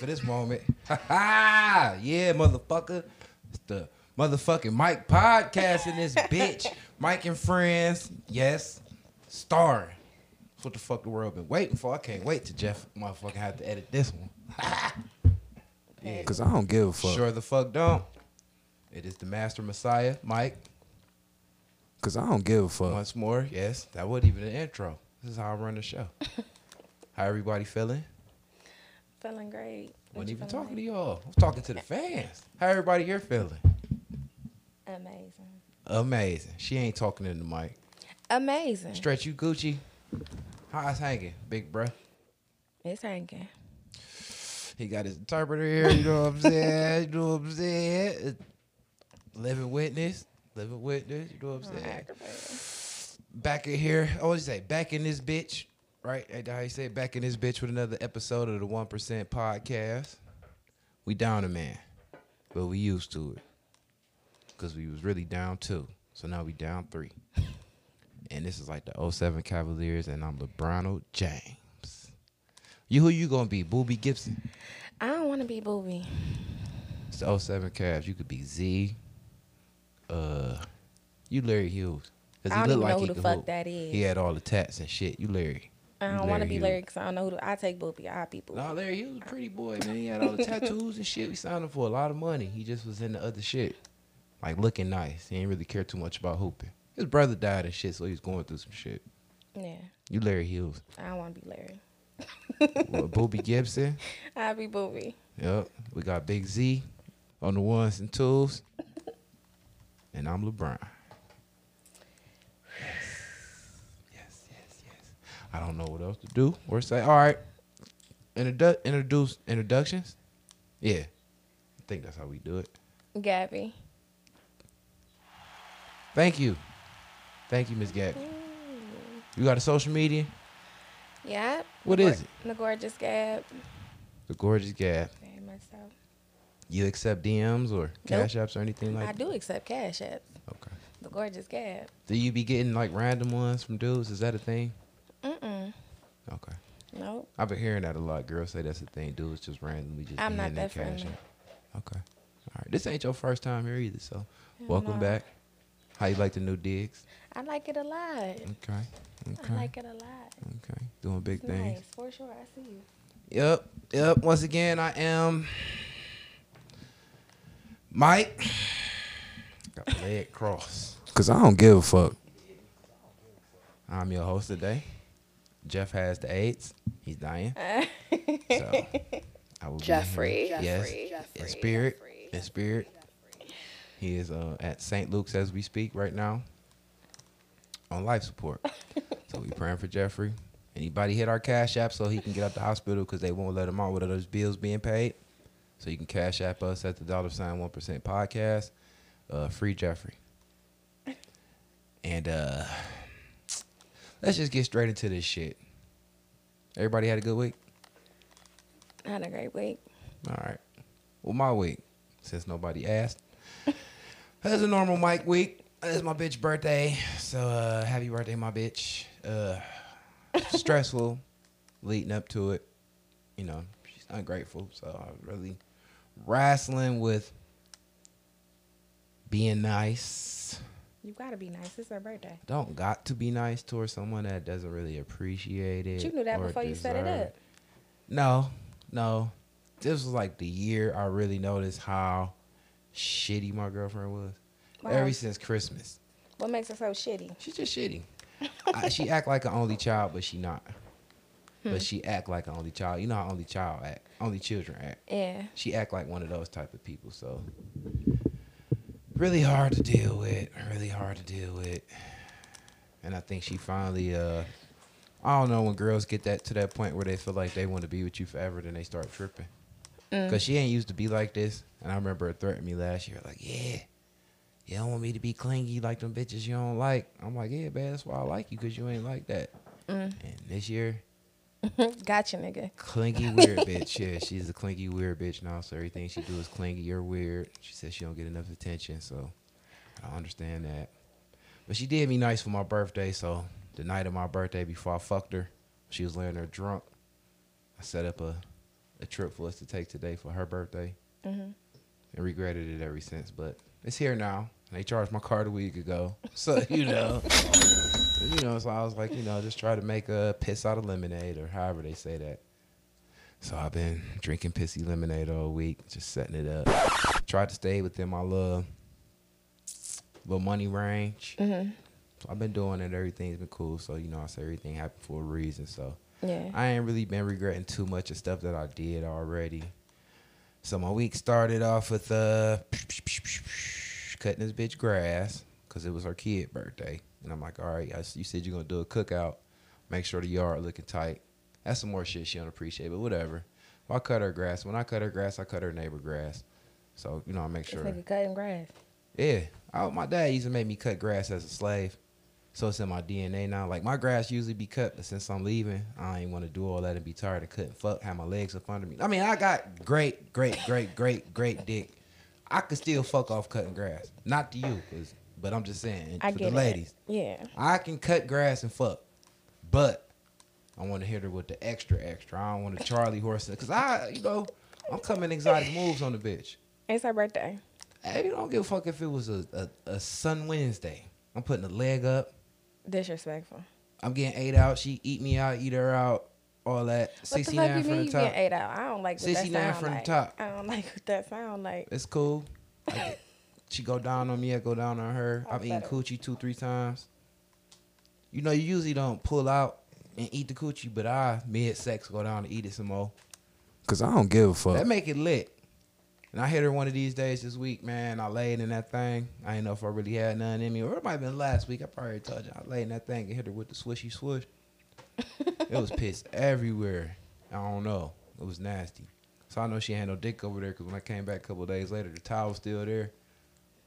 for this moment. Ah, yeah, motherfucker. It's the motherfucking Mike podcast in this bitch. Mike and friends. Yes. Starring. That's what the fuck the world been waiting for. I can't wait to Jeff motherfucking have to edit this one. yeah. Cause I don't give a fuck. Sure the fuck don't. It is the master messiah, Mike. Cause I don't give a fuck. Once more, yes, that wasn't even an intro. This is how I run the show. how everybody feeling? Feeling great. What Wasn't even talking to y'all. I'm talking to the fans. How everybody here feeling? Amazing. Amazing. She ain't talking in the mic. Amazing. Stretch you Gucci. How's hanging, big bruh? It's hanging. He got his interpreter here. You know what I'm saying? You know what I'm saying? Living witness. Living witness. You know what I'm saying? Back in here. I always say back in this bitch, right? How you say it? back in this bitch with another episode of the One Percent Podcast. We down a man, but we used to it because we was really down two. So now we down three, and this is like the 07 Cavaliers, and I'm LeBron James. You who you gonna be? Boobie Gibson. I don't want to be booby. It's the 07 Cavs. You could be Z. Uh, you Larry Hughes. 'Cause I he don't looked even like know who the fuck hoop. that is. He had all the tats and shit. You Larry. I don't want to be Larry because I don't know who. To, I take booby. I be booby. No, Larry Hughes was a pretty boy, man. He had all the tattoos and shit. We signed him for a lot of money. He just was in the other shit. Like looking nice. He didn't really care too much about hooping. His brother died and shit, so he was going through some shit. Yeah. You Larry Hughes. I don't want to be Larry. well, Boobie Gibson. I be booby. Yep. We got Big Z on the ones and twos. And I'm LeBron. Yes. Yes, yes, yes. I don't know what else to do or say. All right. Introdu- introduce introductions. Yeah. I think that's how we do it. Gabby. Thank you. Thank you, Miss Gabby. You got a social media? Yep. What the is gor- The gorgeous Gab. The gorgeous Gab. Very much so. You accept DMs or Nope. cash apps or anything like that? I do accept cash apps. Okay. The gorgeous Gab. Do you be getting like random ones from dudes? Is that a thing? Mm-mm. Okay. Nope. I've been hearing that a lot. Girls say that's the thing. Dudes just randomly just. I'm be not hitting their that friendly. app. Okay. All right. This ain't your first time here either, so Hell welcome no. back. How you like the new digs? I like it a lot. Okay. Okay. I like it a lot. okay. Doing big It's things. nice. For sure. I see you. Yep. Yep. Once again, I am Mike. Got my leg crossed. Cause I don't give a fuck. I'm your host today. Jeff has the AIDS. He's dying. So I will be Jeffrey. here. Yes. In spirit. In spirit. He is uh, at St. Luke's as we speak right now on life support. so we're praying for Jeffrey. Anybody hit our cash app so he can get out the hospital because they won't let him out without those bills being paid. So you can cash app us at the dollar sign one percent podcast. Uh, free Jeffrey. And uh, let's just get straight into this shit. Everybody had a good week. I had a great week. All right. Well, my week, since nobody asked, that's a normal Mike week. It's my bitch birthday, so uh, happy birthday, my bitch. Uh, stressful, leading up to it. You know, she's ungrateful, so I'm really wrestling with being nice. You gotta be nice. It's her birthday. Don't got to be nice towards someone that doesn't really appreciate it. But you knew that or before you set it up. No, no. This was like the year I really noticed how shitty my girlfriend was. Why? Ever since Christmas, What makes her so shitty? she's just shitty. I, she act like an only child, but she not. Hmm. But she act like an only child. You know how only child act, only children act. Yeah. She act like one of those type of people. So really hard to deal with. Really hard to deal with. And I think she finally uh I don't know when girls get that to that point where they feel like they want to be with you forever, then they start tripping. Mm. Cause she ain't used to be like this, and I remember her threatening me last year, like, "Yeah, you don't want me to be clingy like them bitches you don't like." I'm like, "Yeah, man, that's why I like you, cause you ain't like that." Mm. And this year, Gotcha, nigga. clingy weird bitch. Yeah, she's a clingy weird bitch now. So everything she do is clingy or weird. She says she don't get enough attention, so I understand that. But she did me nice for my birthday. So the night of my birthday, before I fucked her, she was laying there drunk. I set up a a trip for us to take today for her birthday, Mhm. and regretted it ever since. But it's here now. They charged my card a week ago, so you know. You know, so I was like, you know, just try to make a piss out of lemonade or however they say that. So I've been drinking pissy lemonade all week, just setting it up. Tried to stay within my little little money range. Mhm. So I've been doing it. Everything's been cool. So you know, I say everything happened for a reason. So Yeah. I ain't really been regretting too much of stuff that I did already. So my week started off with uh cutting this bitch grass because it was her kid birthday, and I'm like, all right, I, you said you're gonna do a cookout, make sure the yard looking tight. That's some more shit she don't appreciate, but whatever. If I cut her grass, when I cut her grass, I cut her neighbor grass. So you know, I make sure. nigga cutting grass. Yeah, I, my dad used to make me cut grass as a slave, so it's in my DNA now. Like my grass usually be cut, but since I'm leaving, I ain't want to do all that and be tired of cutting. Fuck, have my legs up under me. I mean, I got great, great, great, great, great dick. I could still fuck off cutting grass. Not to you, 'cause- but I'm just saying I for the it. ladies. Yeah. I can cut grass and fuck, but I want to hit her with the extra, extra. I don't want to Charlie horse it, cause I, you know, I'm coming exotic moves on the bitch. It's her birthday. Hey, you don't give a fuck if it was a, a, a Sun Wednesday. I'm putting a leg up. Disrespectful. I'm getting ate out. She eat me out, eat her out, all that. What the fuck 69 you from mean the you top. getting ate out? I don't like what that 69 sound from the top. I don't like what that sound like. It's cool. I get- she go down on me, I go down on her. I I've eaten bet coochie two, three times. You know, you usually don't pull out and eat the coochie, but I mid sex go down and eat it some more. Cause I don't give a fuck. That make it lit. And I hit her one of these days this week, man. I laid in that thing. I didn't know if I really had none in me, or it might have been last week. I probably told you I laid in that thing and hit her with the swishy swish. It was piss everywhere. I don't know. It was nasty. So I know she had no dick over there because when I came back a couple days later, the towel was still there.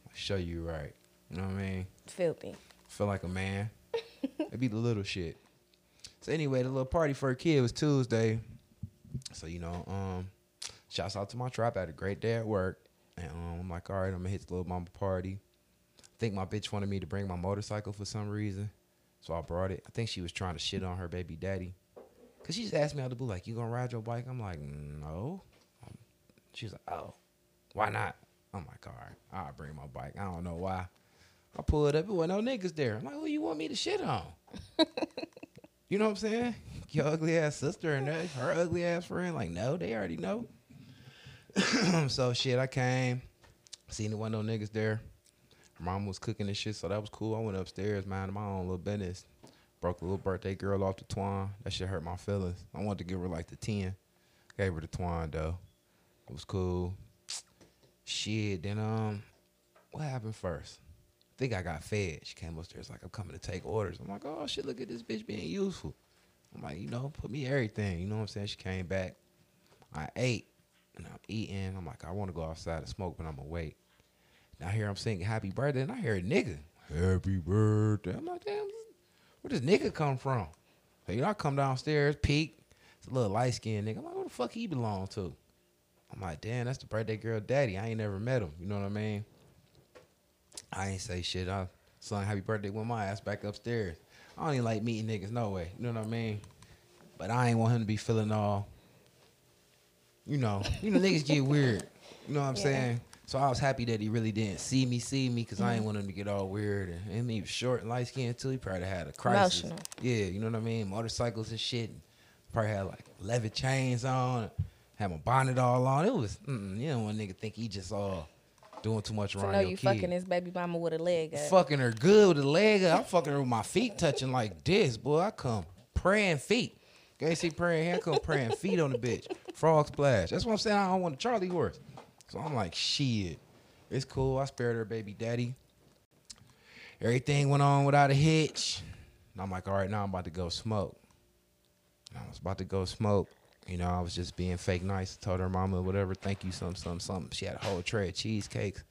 I show you right. You know what I mean? Filthy. Feel like a man. It'd be the little shit. So anyway, the little party for a kid was Tuesday. So you know, um, shouts out to my trap. I had a great day at work, and um, I'm like, all right, I'm gonna hit the little mama party. I think my bitch wanted me to bring my motorcycle for some reason, so I brought it. I think she was trying to shit on her baby daddy, cause she just asked me out the blue, like, you gonna ride your bike? I'm like, no. Um, She's like, oh, why not? I'm like, all right, I'll bring my bike. I don't know why. I pulled up, it wasn't no niggas there. I'm like, who you want me to shit on? you know what I'm saying? Your ugly ass sister and that, her ugly ass friend. Like, no, they already know. so shit, I came, seen the one no niggas there. Mom was cooking and shit, so that was cool. I went upstairs, minding my own little business. Broke the little birthday girl off the twine. That shit hurt my feelings. I wanted to give her like the 10. Gave her the twine though. It was cool. Shit, then um, what happened first? I think I got fed. She came upstairs like I'm coming to take orders. I'm like, oh shit, look at this bitch being useful. I'm like, you know, put me everything. You know what I'm saying? She came back. I ate and I'm eating. I'm like, I want to go outside and smoke, but I'm gonna wait. Now here I'm singing happy birthday, and I hear a nigga. Happy birthday. I'm like, damn, where does nigga come from? So you know, I come downstairs, peek. It's a little light skinned nigga. I'm like, where the fuck he belong to? I'm like, damn, that's the birthday girl daddy. I ain't never met him. You know what I mean? I ain't say shit. I sung happy birthday with my ass back upstairs. I don't even like meeting niggas, no way. You know what I mean? But I ain't want him to be feeling all, you know, you know, niggas get weird. You know what I'm Yeah. saying? So I was happy that he really didn't see me, see me, because I ain't want him to get all weird. And, and he was short and light skinned too. He probably had a crisis. Emotional. Yeah, you know what I mean? Motorcycles and shit. Probably had like leather chains on. Had my bonnet all on. It was, mm, you know, one nigga think he just all doing too much To around know you kid. fucking this baby mama with a leg up. Fucking her good with a leg up. I'm fucking her with my feet touching like this, boy. I come praying feet. Can't see praying hand, come praying feet on the bitch. Frog splash. That's what I'm saying. I don't want a Charlie horse. So I'm like, shit. It's cool. I spared her baby daddy. Everything went on without a hitch. And I'm like, all right, now I'm about to go smoke. And I was about to go smoke. You know, I was just being fake nice. Told her mama whatever, thank you, some, some, something. She had a whole tray of cheesecakes.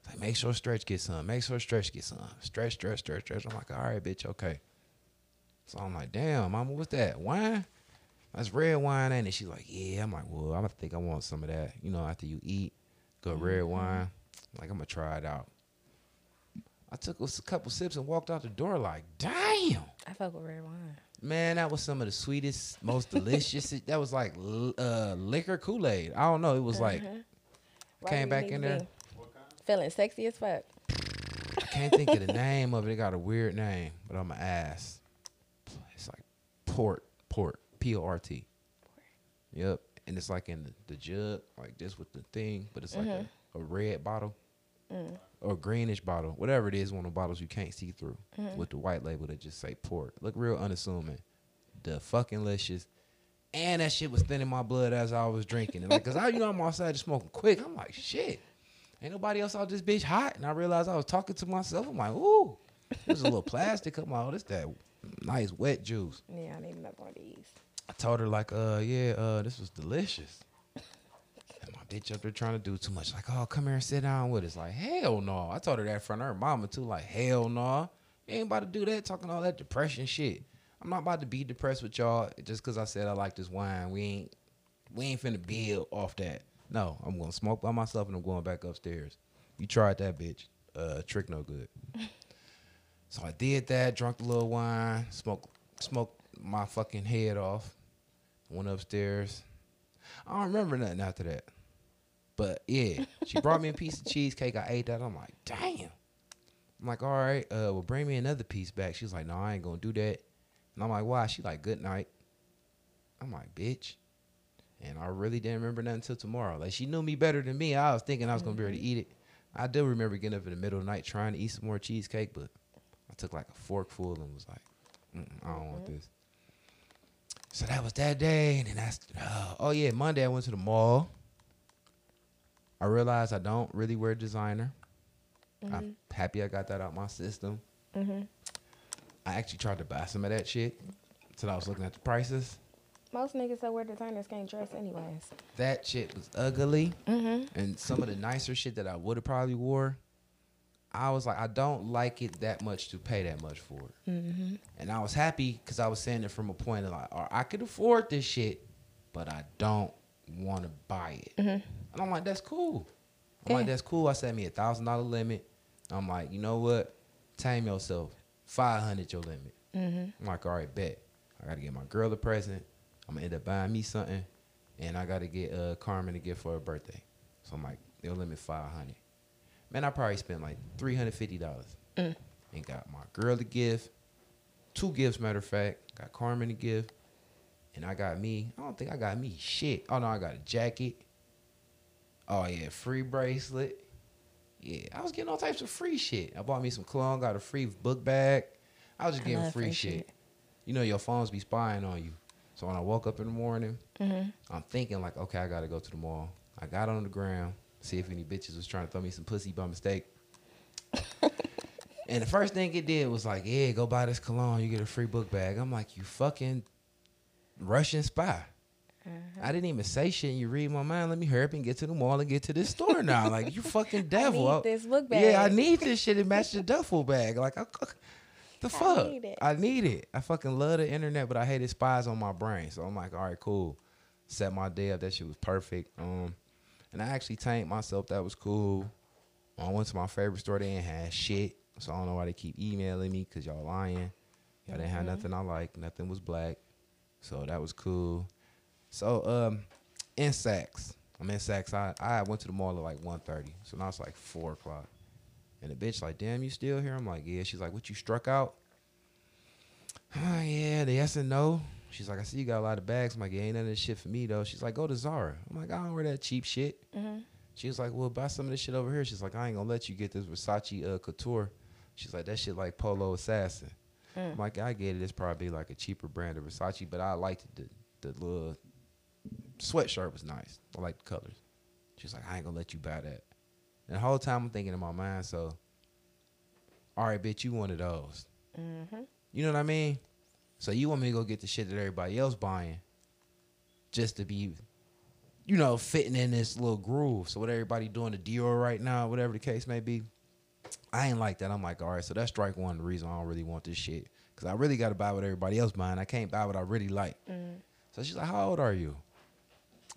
It's Like, make sure Stretch gets some. Make sure Stretch gets some. Stretch, stretch, stretch, stretch. I'm like, all right, bitch, okay. So I'm like, damn, mama, what's that? Wine? That's red wine, ain't it? She's like, yeah. I'm like, well, I'm gonna think I want some of that. You know, after you eat, go red wine. Like, I'm gonna try it out. I took a couple sips and walked out the door like, damn. I fuck with red wine. Man, that was some of the sweetest, most delicious. that was like uh, liquor Kool Aid. I don't know. It was like Mhm. Came back in there. Feeling sexy as fuck. I can't think of the name of it. It got a weird name, but I'm an ass. It's like port, port, P O R T. Yep, and it's like in the, the jug, like this with the thing, but it's like a, mm-hmm. a red bottle mm. or greenish bottle, whatever it is. One of the bottles you can't see through mm-hmm. with the white label that just say port. Look real unassuming. The fucking licious. And that shit was thinning my blood as I was drinking it. Like, cause I, you know, I'm outside just smoking quick. I'm like, shit. Ain't nobody else out this bitch hot. And I realized I was talking to myself. I'm like, ooh, there's a little plastic come out. Oh, this that nice wet juice. Yeah, I need another one of these. I told her like, uh, yeah, uh, this was delicious. And my bitch up there trying to do too much. Like, oh, come here and sit down with us. Like, hell no. I told her that in front of her mama too. Like, hell no. You ain't about to do that. Talking all that depression shit. I'm not about to be depressed with y'all just because I said I like this wine. We ain't, we ain't finna build off that. No, I'm gonna smoke by myself and I'm going back upstairs. You tried that, bitch. Uh, trick no good. so I did that. Drunk a little wine. Smoked, smoked my fucking head off. Went upstairs. I don't remember nothing after that. But yeah, she brought me a piece of cheesecake. I ate that. I'm like, damn. I'm like, all right, uh, well, bring me another piece back. She's like, no, I ain't gonna do that. And I'm like, why? She like, good night. I'm like, bitch. And I really didn't remember nothing until tomorrow. Like she knew me better than me. I was thinking I was gonna be able to eat it. I do remember getting up in the middle of the night trying to eat some more cheesecake, but I took like a fork full and was like, I don't want this. So that was that day, and then that's uh, oh yeah, Monday I went to the mall. I realized I don't really wear designer. I'm happy I got that out my system. Mm-hmm. I actually tried to buy some of that shit until I was looking at the prices. Most niggas that wear designers can't dress anyways. That shit was ugly, Mm-hmm. and some of the nicer shit that I would have probably wore. I was like, I don't like it that much to pay that much for it. Mm-hmm. And I was happy because I was saying it from a point of like, "All right, I could afford this shit, but I don't want to buy it. And I'm like, that's cool. I'm like, that's cool. I set me a thousand dollar limit. I'm like, you know what? Tame yourself. Five hundred your limit. Mm-hmm. I'm like, all right, bet. I gotta get my girl a present. I'm gonna end up buying me something, and I gotta get uh Carmen a gift for her birthday. So I'm like, they'll limit five hundred. Man, I probably spent like three hundred fifty dollars, Mm. and got my girl a gift, two gifts. Matter of fact, got Carmen a gift, and I got me. I don't think I got me shit. Oh no, I got a jacket. Oh yeah, free bracelet. Yeah, I was getting all types of free shit. I bought me some cologne, got a free book bag. I was just I getting free, free shit. shit. You know your phones be spying on you. So when I woke up in the morning, Mm-hmm. I'm thinking like, okay, I gotta go to the mall. I got on the ground, see if any bitches was trying to throw me some pussy by mistake. and the first thing it did was like, yeah, go buy this cologne, you get a free book bag. I'm like, you fucking Russian spy. I didn't even say shit. And you read my mind. Let me hurry up and get to the mall and get to this store now. Like you fucking devil. I I- need this book bag. yeah, I need this shit to match the duffel bag. Like, I, the fuck? need it. I need it. I fucking love the internet, but I hated spies on my brain. So I'm like, all right, cool. Set my day up. That shit was perfect. Um, and I actually tanked myself. That was cool. I went to my favorite store. They ain't had shit. So I don't know why they keep emailing me because y'all lying. Y'all didn't have nothing I like. Nothing was black. So that was cool. So um, in Saks. I'm in Saks. I, I went to the mall at like 1.30. So now it's like 4 o'clock. And the bitch like, damn, you still here? I'm like, yeah. She's like, what, you struck out? Oh, yeah, the yes and no. She's like, I see you got a lot of bags. I'm like, yeah, ain't none of this shit for me, though. She's like, go to Zara. I'm like, I don't wear that cheap shit. Mm-hmm. She was like, well, buy some of this shit over here. She's like, I ain't gonna let you get this Versace uh, couture. She's like, that shit like Polo Assassin. Mm. I'm like, I get it. It's probably like a cheaper brand of Versace, but I liked the the little sweatshirt was nice. I like the colors. She's like, I ain't gonna let you buy that. And the whole time I'm thinking in my mind, so, all right, bitch, you one of those. Mm-hmm. You know what I mean? So you want me to go get the shit that everybody else buying, just to be, you know, fitting in this little groove. So what everybody doing the Dior right now, whatever the case may be, I ain't like that. I'm like, all right, so that's strike one. The reason I don't really want this shit, cause I really got to buy what everybody else buying. I can't buy what I really like. Mm. So she's like, how old are you?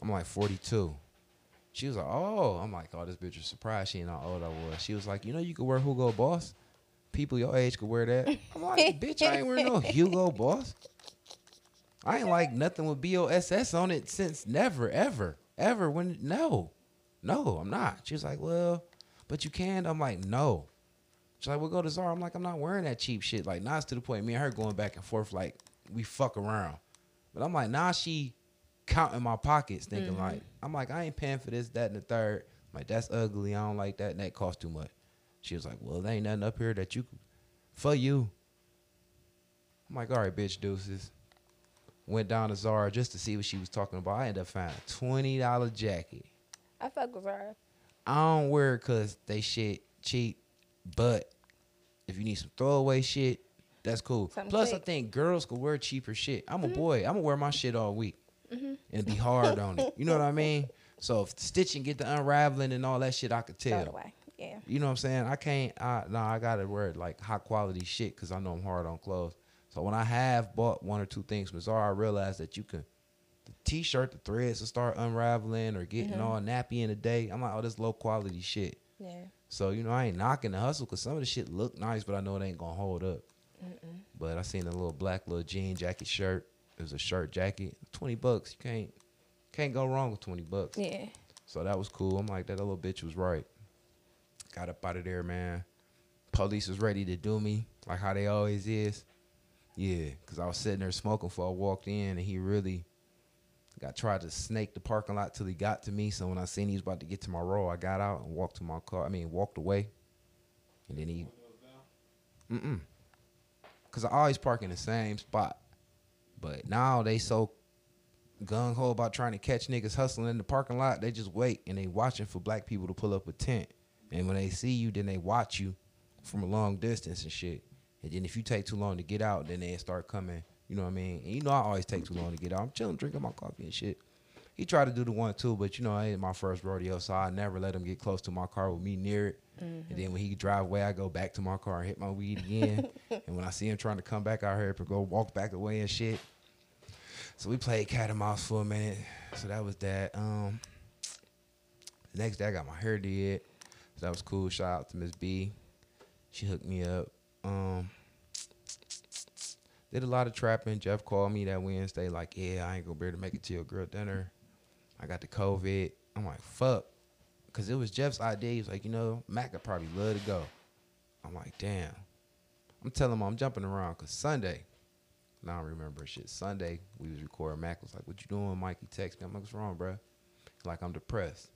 I'm like 42. She was like, oh. I'm like, oh, this bitch was surprised she ain't how old I was. She was like, you know, you could wear Hugo Boss. People your age could wear that. I'm like, bitch, I ain't wearing no Hugo Boss. I ain't like nothing with BOSS on it since never, ever, ever. When no, no, I'm not. She was like, well, but you can. I'm like, no. She's like, we'll go to Zara. I'm like, I'm not wearing that cheap shit. Like, now it's to the point me and her going back and forth like we fuck around. But I'm like, now she counting my pockets, thinking mm-hmm. like, I'm like, I ain't paying for this, that, and the third. I'm like, that's ugly. I don't like that, and that costs too much. She was like, well, there ain't nothing up here that you could, for you. I'm like, all right, bitch, deuces. Went down to Zara just to see what she was talking about. I ended up finding a twenty dollar jacket. I fuck with her. I don't wear it cause they shit cheap, but if you need some throwaway shit, that's cool. Something Plus, quick. I think girls could wear cheaper shit. I'm a mm-hmm. boy. I'm gonna wear my shit all week mm-hmm. and be hard on it. You know what I mean? So if the stitching get the unraveling and all that shit, I could Throw it tell. away. You know what I'm saying? I can't. I no, I gotta wear like high quality shit because I know I'm hard on clothes. So when I have bought one or two things from Zara, I realized that you can. The t-shirt, the threads will start unraveling or getting Mm-hmm. all nappy in the day. I'm like, oh, this low quality shit. Yeah. So you know, I ain't knocking the hustle because some of the shit look nice, but I know it ain't gonna hold up. But I seen a little black little jean jacket shirt. It was a shirt jacket, twenty bucks. You can't can't go wrong with twenty bucks. Yeah. So that was cool. I'm like, that little bitch was right. Got up out of there, man. Police was ready to do me, like how they always is. Yeah, because I was sitting there smoking before I walked in, and he really got tried to snake the parking lot till he got to me. So when I seen he was about to get to my row, I got out and walked to my car. I mean, walked away. And then he, mm-mm. Because I always park in the same spot. But now they so gung ho about trying to catch niggas hustling in the parking lot. They just wait and they watching for black people to pull up a tent. And when they see you, then they watch you from a long distance and shit. And then if you take too long to get out, then they start coming. You know what I mean? And you know I always take too long to get out. I'm chilling, drinking my coffee and shit. He tried to do the one too, but you know, I ain't my first rodeo, so I never let him get close to my car with me near it. And then when he drive away, I go back to my car and hit my weed again. and when I see him trying to come back out here to go walk back away and shit. So we played cat and mouse for a minute. So that was that. Um the next day I got my hair did. That was cool. Shout out to Miss B. She hooked me up. Um did a lot of trapping. Jeff called me that Wednesday, like, yeah, I ain't gonna be able to make it to your girl dinner. I got the COVID. I'm like, fuck. Cause it was Jeff's idea. He was like, you know, Mac could probably love to go. I'm like, damn. I'm telling him I'm jumping around cause Sunday, now I remember shit. Sunday, we was recording. Mac was like, what you doing, Mike? He text me. I'm like, what's wrong, bro? Like, I'm depressed.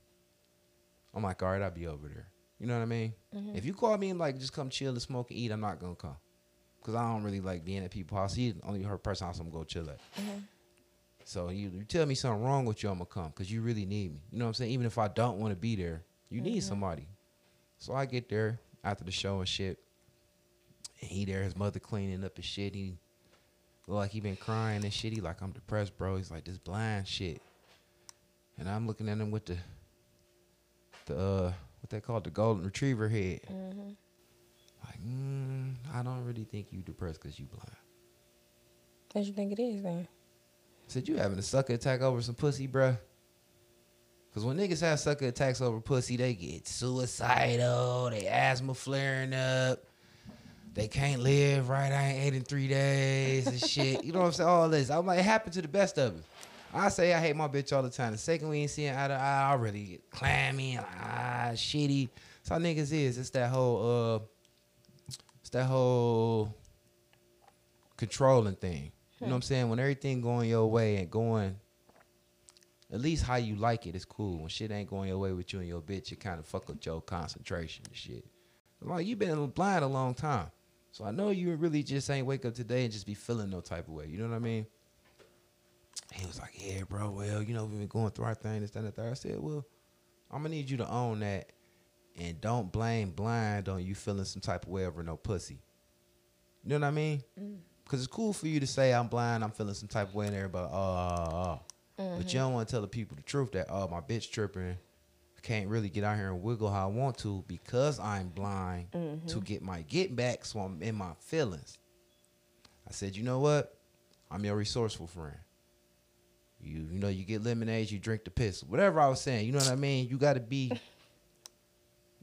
I'm like, all right, I'll be over there. You know what I mean? Mm-hmm. If you call me and like just come chill and smoke and eat, I'm not gonna come. Cause I don't really like being at people's house. He's only her person house I'm gonna go chill at. Mm-hmm. So you, you tell me something wrong with you, I'm gonna come. Cause you really need me. You know what I'm saying? Even if I don't want to be there, you need mm-hmm. somebody. So I get there after the show and shit. And he there, his mother cleaning up his shit. He look like he been crying and shit. He like, I'm depressed, bro. He's like, this blind shit. And I'm looking at him with the the uh what they call the golden retriever head. Like, mm, I don't really think you depressed because you blind. What you think it is then? Said you having a sucker attack over some pussy, bruh. Cause when niggas have sucker attacks over pussy, they get suicidal, they asthma flaring up, they can't live right. I ain't ate in three days and shit. You know what I'm saying? All this. I'm like, it happened to the best of us. I say I hate my bitch all the time. The second we ain't seeing eye to eye, I really get clammy and ah shitty. That's how niggas is. It's that whole uh it's that whole controlling thing. You know what I'm saying? When everything going your way and going at least how you like it is cool. When shit ain't going your way with you and your bitch, it kind of fuck up your concentration and shit. Like, you been blind a long time. So I know you really just ain't wake up today and just be feeling no type of way. You know what I mean? He was like, yeah, bro, well, you know, we've been going through our thing, this, that, and the third. I said, well, I'm going to need you to own that and don't blame blind on you feeling some type of way over no pussy. You know what I mean? Mm. Cause it's cool for you to say I'm blind, I'm feeling some type of way, and everybody, oh, oh, oh. oh. but you mm-hmm. don't want to tell the people the truth that oh my bitch tripping, can't really get out here and wiggle how I want to because I'm blind mm-hmm. to get my get back, so I'm in my feelings. I said, you know what? I'm your resourceful friend. You you know you get lemonade, you drink the piss, whatever I was saying. You know what I mean? You got to be.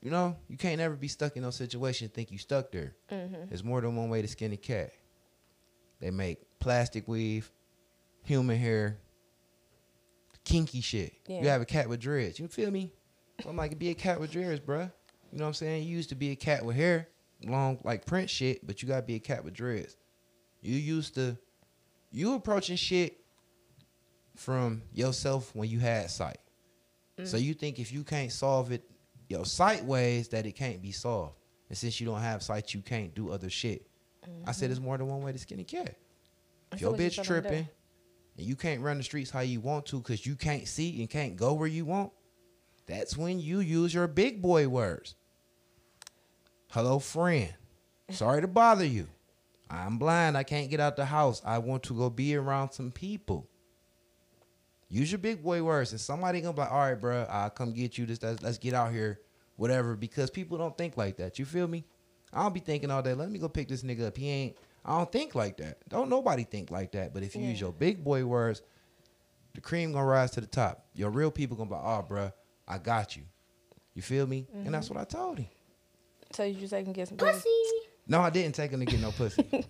You know, you can't ever be stuck in those situations and think you stuck there. Mm-hmm. There's more than one way to skin a cat. They make plastic weave, human hair, kinky shit. You have a cat with dreads. You feel me? So I'm like, be a cat with dreads, bruh. You know what I'm saying? You used to be a cat with hair, long like print shit, but you gotta be a cat with dreads. You used to, you approaching shit from yourself when you had sight. So mm. you think if you can't solve it your sight ways that it can't be solved. And since you don't have sight, you can't do other shit. I said there's mm-hmm. more than one way to skin a cat. If your bitch telling them to do? tripping and you can't run the streets how you want to because you can't see and can't go where you want, that's when you use your big boy words. Hello, friend. Sorry to bother you. I'm blind. I can't get out the house. I want to go be around some people. Use your big boy words, and somebody gonna be like, "All right, bro, I'll come get you. This, let's, let's get out here, whatever." Because people don't think like that. You feel me? I don't be thinking all day. Let me go pick this nigga up. He ain't. I don't think like that. Don't nobody think like that. But if you use your big boy words, the cream gonna rise to the top. Your real people gonna be like, "Oh, bro, I got you." You feel me? And that's mm-hmm. what I told him. So you just can get some Pussy. No, I didn't take him to get no pussy.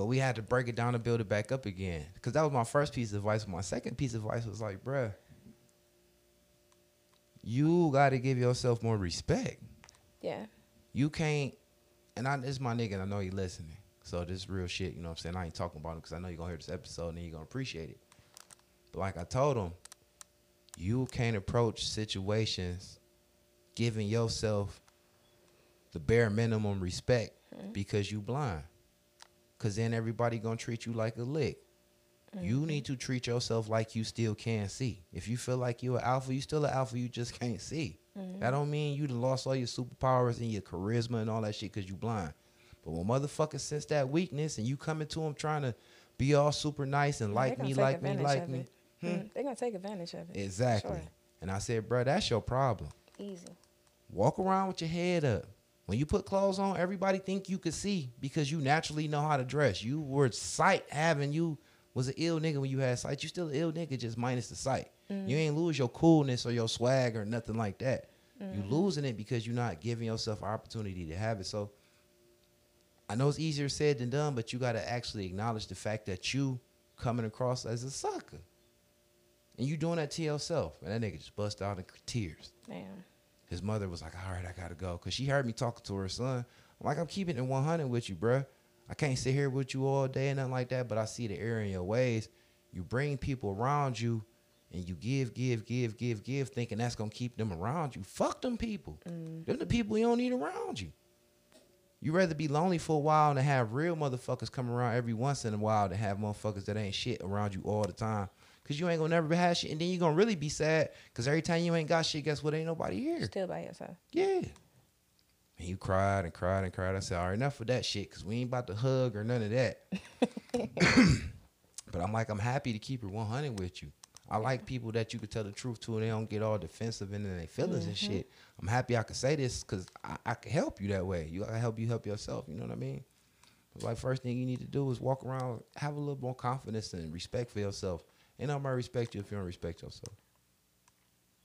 but we had to break it down and build it back up again. Because that was my first piece of advice. My second piece of advice was like, bruh, you got to give yourself more respect. Yeah. You can't, and I, this is my nigga, and I know he listening. So this is real shit, you know what I'm saying? I ain't talking about him because I know you're going to hear this episode and you're going to appreciate it. But like I told him, you can't approach situations giving yourself the bare minimum respect mm-hmm. because you blind. Cause then everybody gonna treat you like a lick. You mm-hmm. need to treat yourself like you still can see. If you feel like you're an alpha, you still an alpha. You just can't see. Mm-hmm. That don't mean you done lost all your superpowers and your charisma and all that shit because you blind. But when motherfuckers sense that weakness and you coming to them trying to be all super nice and like me, like me, like me, it. Hmm? Mm, They're gonna take advantage of it. exactly. Sure. And I said, bro, that's your problem. Easy. Walk around with your head up. When you put clothes on, everybody think you could see because you naturally know how to dress. You were sight having you was an ill nigga when you had sight. You still an ill nigga just minus the sight. You mm. ain't lose your coolness or your swag or nothing like that. You mm-hmm. losing it because you're not giving yourself an opportunity to have it. So I know it's easier said than done, but you got to actually acknowledge the fact that you coming across as a sucker. And you doing that to yourself. And that nigga just bust out in tears Damn. His mother was like, "All right, I gotta go," cause she heard me talking to her son. I'm like, "I'm keeping it 100 with you, bruh. I can't sit here with you all day and nothing like that, but I see the error in your ways. You bring people around you, and you give, give, give, give, give, thinking that's gonna keep them around you. Fuck them people. Mm. Them the people you don't need around you. You rather be lonely for a while and have real motherfuckers come around every once in a while to have motherfuckers that ain't shit around you all the time. Cause you ain't gonna never have shit, and then you gonna really be sad. Cause every time you ain't got shit, guess what? Ain't nobody here. Still by yourself. Yeah. And you cried and cried and cried. I said, all right, enough of that shit, because we ain't about to hug or none of that. but I'm like, I'm happy to keep it 100 with you. I like people that you could tell the truth to and they don't get all defensive and in their feelings and mm-hmm. shit. I'm happy I could say this because I, I can help you that way. You I can help you help yourself. You know what I mean? Like first thing you need to do is walk around, have a little more confidence and respect for yourself. Ain't nobody respect you if you don't respect yourself.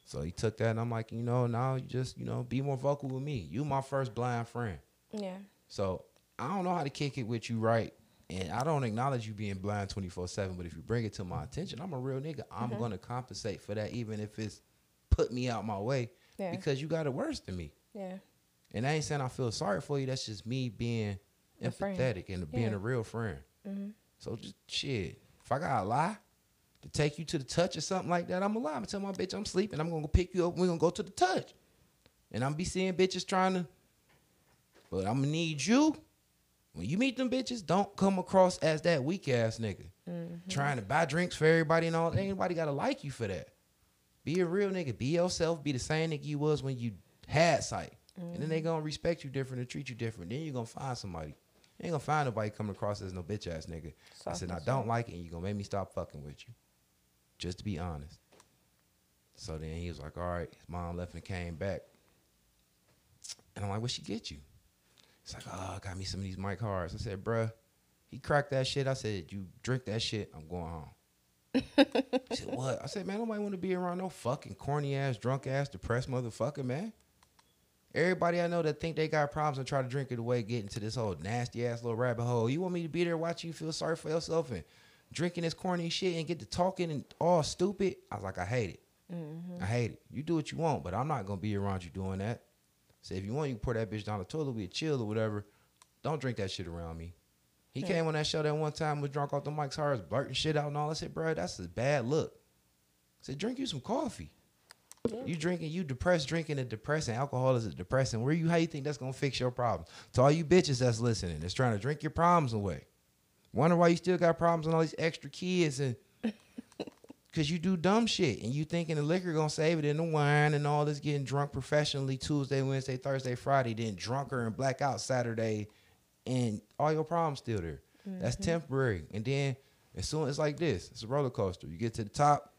So he took that and I'm like, you know, now you just, you know, be more vocal with me. You my first blind friend. Yeah. So I don't know how to kick it with you right. And I don't acknowledge you being blind 24 7, but if you bring it to my attention, I'm a real nigga. I'm Mm-hmm. going to compensate for that, even if it's put me out my way Yeah. because you got it worse than me. Yeah. And I ain't saying I feel sorry for you. That's just me being A friend. empathetic and being Yeah. a real friend. Mm-hmm. So just shit. If I gotta lie to take you to the touch or something like that, I'm. I'm gonna tell my bitch I'm sleeping. I'm gonna go pick you up. We're gonna go to the touch. And I'm be seeing bitches trying to, but I'm gonna need you. When you meet them bitches, don't come across as that weak ass nigga. Trying to buy drinks for everybody and all. Ain't nobody gotta like you for that. Be a real nigga. Be yourself. Be the same nigga you was when you had sight. And then they gonna respect you different and treat you different. Then you gonna find somebody. You ain't gonna find nobody coming across as no bitch ass nigga. I said, I don't like it, and you gonna make me stop fucking with you. Just to be honest. So then he was like, all right, his mom left and came back. And I'm like, what she get you? He's like, oh, got me some of these Mike Hards. I said, bruh, he cracked that shit. I said, you drink that shit, I'm going home. he said, what? I said, man, nobody want to be around no fucking corny ass, drunk ass, depressed motherfucker, man. Everybody I know that think they got problems and try to drink it away, get into this whole nasty ass little rabbit hole. You want me to be there watching you feel sorry for yourself and drinking this corny shit and get to talking and all stupid? I was like, I hate it. Mm-hmm. I hate it. You do what you want, but I'm not gonna be around you doing that. So if you want, you can pour that bitch down the toilet, we chill or whatever. Don't drink that shit around me. He came on that show that one time, was drunk off the Mike's Hards, blurting shit out and all. I said, bro, that's a bad look. I said, drink you some coffee. You drinking, you depressed, drinking a depressant. Alcohol is a depressant. Where you, how you think that's gonna fix your problems? To all you bitches that's listening, that's trying to drink your problems away. Wonder why you still got problems and all these extra kids and Cause you do dumb shit and you thinking the liquor gonna save it in the wine and all this getting drunk professionally Tuesday, Wednesday, Thursday, Friday, then drunker and blackout Saturday, and all your problems still there. That's mm-hmm. temporary. And then as soon as like this, it's a roller coaster. You get to the top,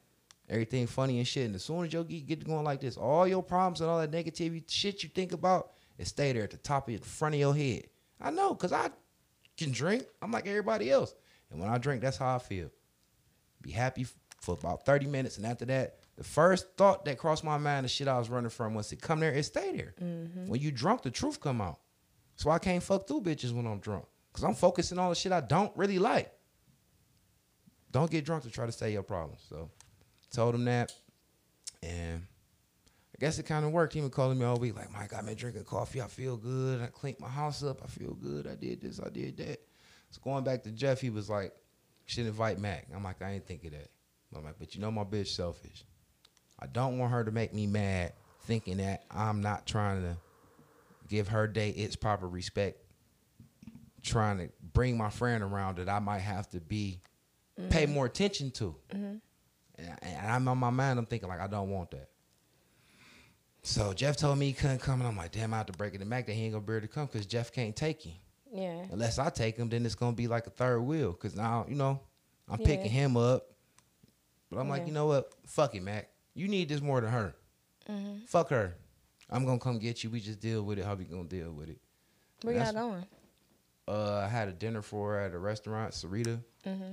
everything funny and shit. And as soon as you get, get going like this, all your problems and all that negativity shit you think about, it stay there at the top of the front of your head. I know, cause I can drink. I'm like everybody else. And when I drink, that's how I feel. Be happy for about 30 minutes. And after that, the first thought that crossed my mind, the shit I was running from, once it come there, it stay there. Mm-hmm. When you drunk, the truth come out. So I can't fuck through bitches when I'm drunk. Cause I'm focusing on the shit I don't really like. Don't get drunk to try to say your problems. So told him that. And I guess it kind of worked. He been calling me all week, like, Mike, I've been drinking coffee. I feel good. I cleaned my house up. I feel good. I did this. I did that. So going back to Jeff, he was like, should invite Mac. I'm like, I ain't think of that. I'm like, but you know my bitch selfish. I don't want her to make me mad thinking that I'm not trying to give her day its proper respect. Trying to bring my friend around that I might have to be pay mm-hmm. more attention to. Mm-hmm. And, and I'm on my mind, I'm thinking like I don't want that. So Jeff told me he couldn't come, and I'm like, damn, I have to break it to Mac that he ain't gonna be able to come because Jeff can't take him. Yeah. Unless I take him, then it's gonna be like a third wheel. Cause now, you know, I'm Yeah. picking him up. But I'm like, you know what? Fuck it, Mac. You need this more than her. Mm-hmm. Fuck her. I'm gonna come get you. We just deal with it. How we gonna deal with it? Where y'all going? Uh, I had a dinner for her at a restaurant, Sarita. Mm-hmm.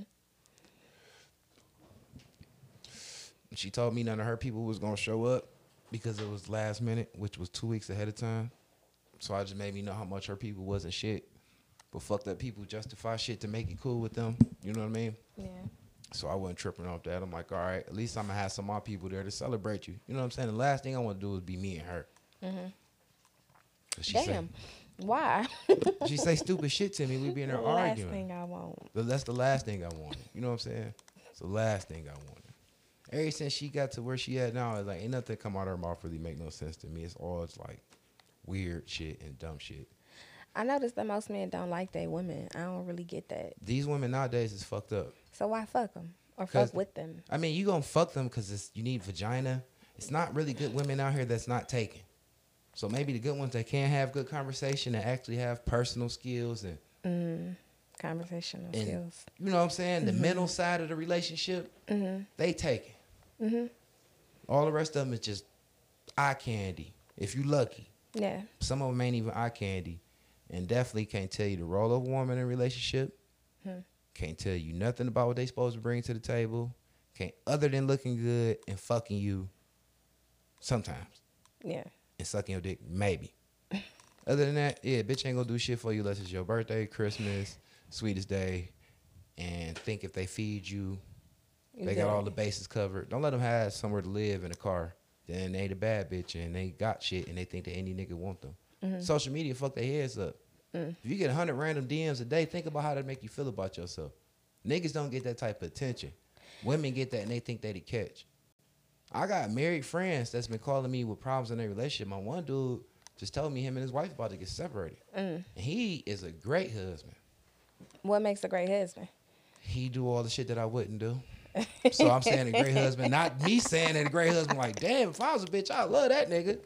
She told me none of her people was gonna show up because it was last minute, which was two weeks ahead of time. So I just made me know how much her people wasn't shit. But fucked up people justify shit to make it cool with them. You know what I mean? Yeah. So I wasn't tripping off that. I'm like, all right, at least I'm gonna have some of my people there to celebrate you. You know what I'm saying? The last thing I want to do is be me and her. Mm-hmm. Damn. Why? She say stupid shit to me. We be in the there last arguing. thing I want. That's the last thing I wanted. You know what I'm saying? It's the last thing I wanted. Ever since she got to where she at now, it's like ain't nothing come out of her mouth really make no sense to me. It's all it's like weird shit and dumb shit. I noticed that most men don't like their women. I don't really get that. These women nowadays is fucked up. So why fuck them or fuck with them? I mean, you gonna fuck them because you need vagina. It's not really good women out here that's not taken. So maybe the good ones that can have good conversation and actually have personal skills and Mm, conversational And- skills. you know what I'm saying, the mental side of the relationship, Mm-hmm. they take it. Mm-hmm. All the rest of them is just eye candy. If you lucky, Yeah. some of them ain't even eye candy, and definitely can't tell you the role of a woman in a relationship. Hmm. Can't tell you nothing about what they supposed to bring to the table. Can't other than looking good and fucking you. Sometimes Yeah. and sucking your dick, maybe. Other than that, yeah, bitch ain't gonna do shit for you unless it's your birthday, Christmas, sweetest day, and think if they feed you, they got all the bases covered. Don't let them have somewhere to live in a car. Then they the bad bitch and they got shit and they think that any nigga want them. Mm-hmm. Social media fuck their heads up. Mm. If you get hundred random DMs a day, think about how that make you feel about yourself. Niggas don't get that type of attention. Women get that and they think they the catch. I got married friends that's been calling me with problems in their relationship. My one dude just told me him and his wife about to get separated. Mm. And he is a great husband. What makes a great husband? He do all the shit that I wouldn't do. So I'm saying a great husband, not me saying that a great husband. Like, damn, if I was a bitch, I love that nigga.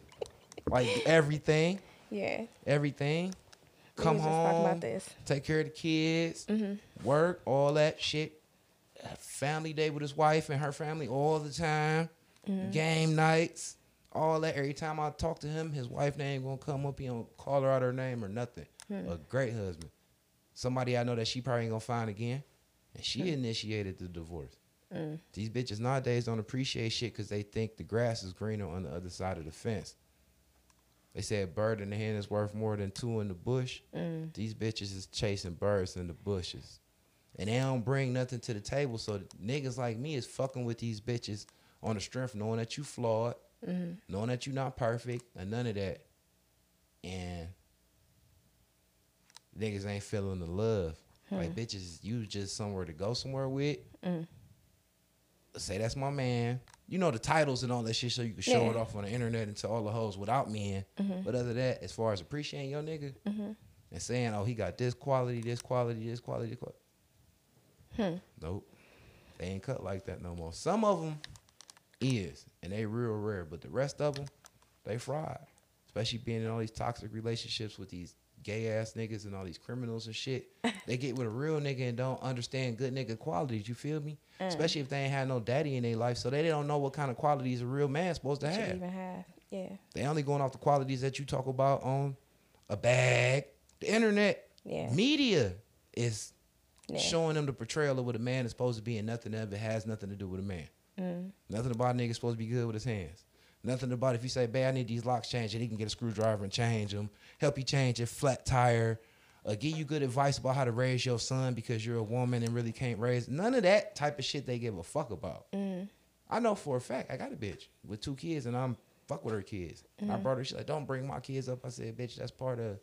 Like everything, Yeah. everything. come was just talking home, about this. take care of the kids, Mm-hmm. work, all that shit. Family day with his wife and her family all the time. Mm-hmm. Game nights, all that. Every time I talk to him, his wife name gonna come up. He don't call her out her name or nothing. Hmm. A great husband. Somebody I know that she probably ain't gonna find again. And she Hmm. initiated the divorce. Mm. These bitches nowadays don't appreciate shit because they think the grass is greener on the other side of the fence. They say a bird in the hand is worth more than two in the bush. Mm. These bitches is chasing birds in the bushes. And they don't bring nothing to the table. So niggas like me is fucking with these bitches on the strength, knowing that you flawed, Mm-hmm. knowing that you not perfect, and none of that. And niggas ain't feeling the love. Like bitches, you just somewhere to go somewhere with. Mm. Say that's my man. You know the titles and all that shit, so you can show Yeah. it off on the internet and to all the hoes without men. But other than that, as far as appreciating your nigga Mm-hmm. and saying, oh, he got this quality, this quality, this quality, this quality. Hmm. Nope. They ain't cut like that no more. Some of them is, and they real rare, but the rest of them, they fried. Especially being in all these toxic relationships with these gay ass niggas and all these criminals and shit. they get with a real nigga and don't understand good nigga qualities. You feel me? Mm. Especially if they ain't had no daddy in their life, so they don't know what kind of qualities a real man's supposed to have. even have. Yeah. They only going off the qualities that you talk about on a bag. The internet, Yeah. media is Yeah. showing them the portrayal of what a man is supposed to be, and nothing of it has nothing to do with a man. Mm. Nothing about a nigga supposed to be good with his hands. Nothing about it. if you say, "Babe, I need these locks changed," and he can get a screwdriver and change them. Help you change your flat tire. Uh, give you good advice about how to raise your son because you're a woman and really can't raise. None of that type of shit they give a fuck about. Mm. I know for a fact I got a bitch with two kids and I'm fuck with her kids. And I Mm. brought her. She's like, "Don't bring my kids up." I said, "Bitch, that's part of."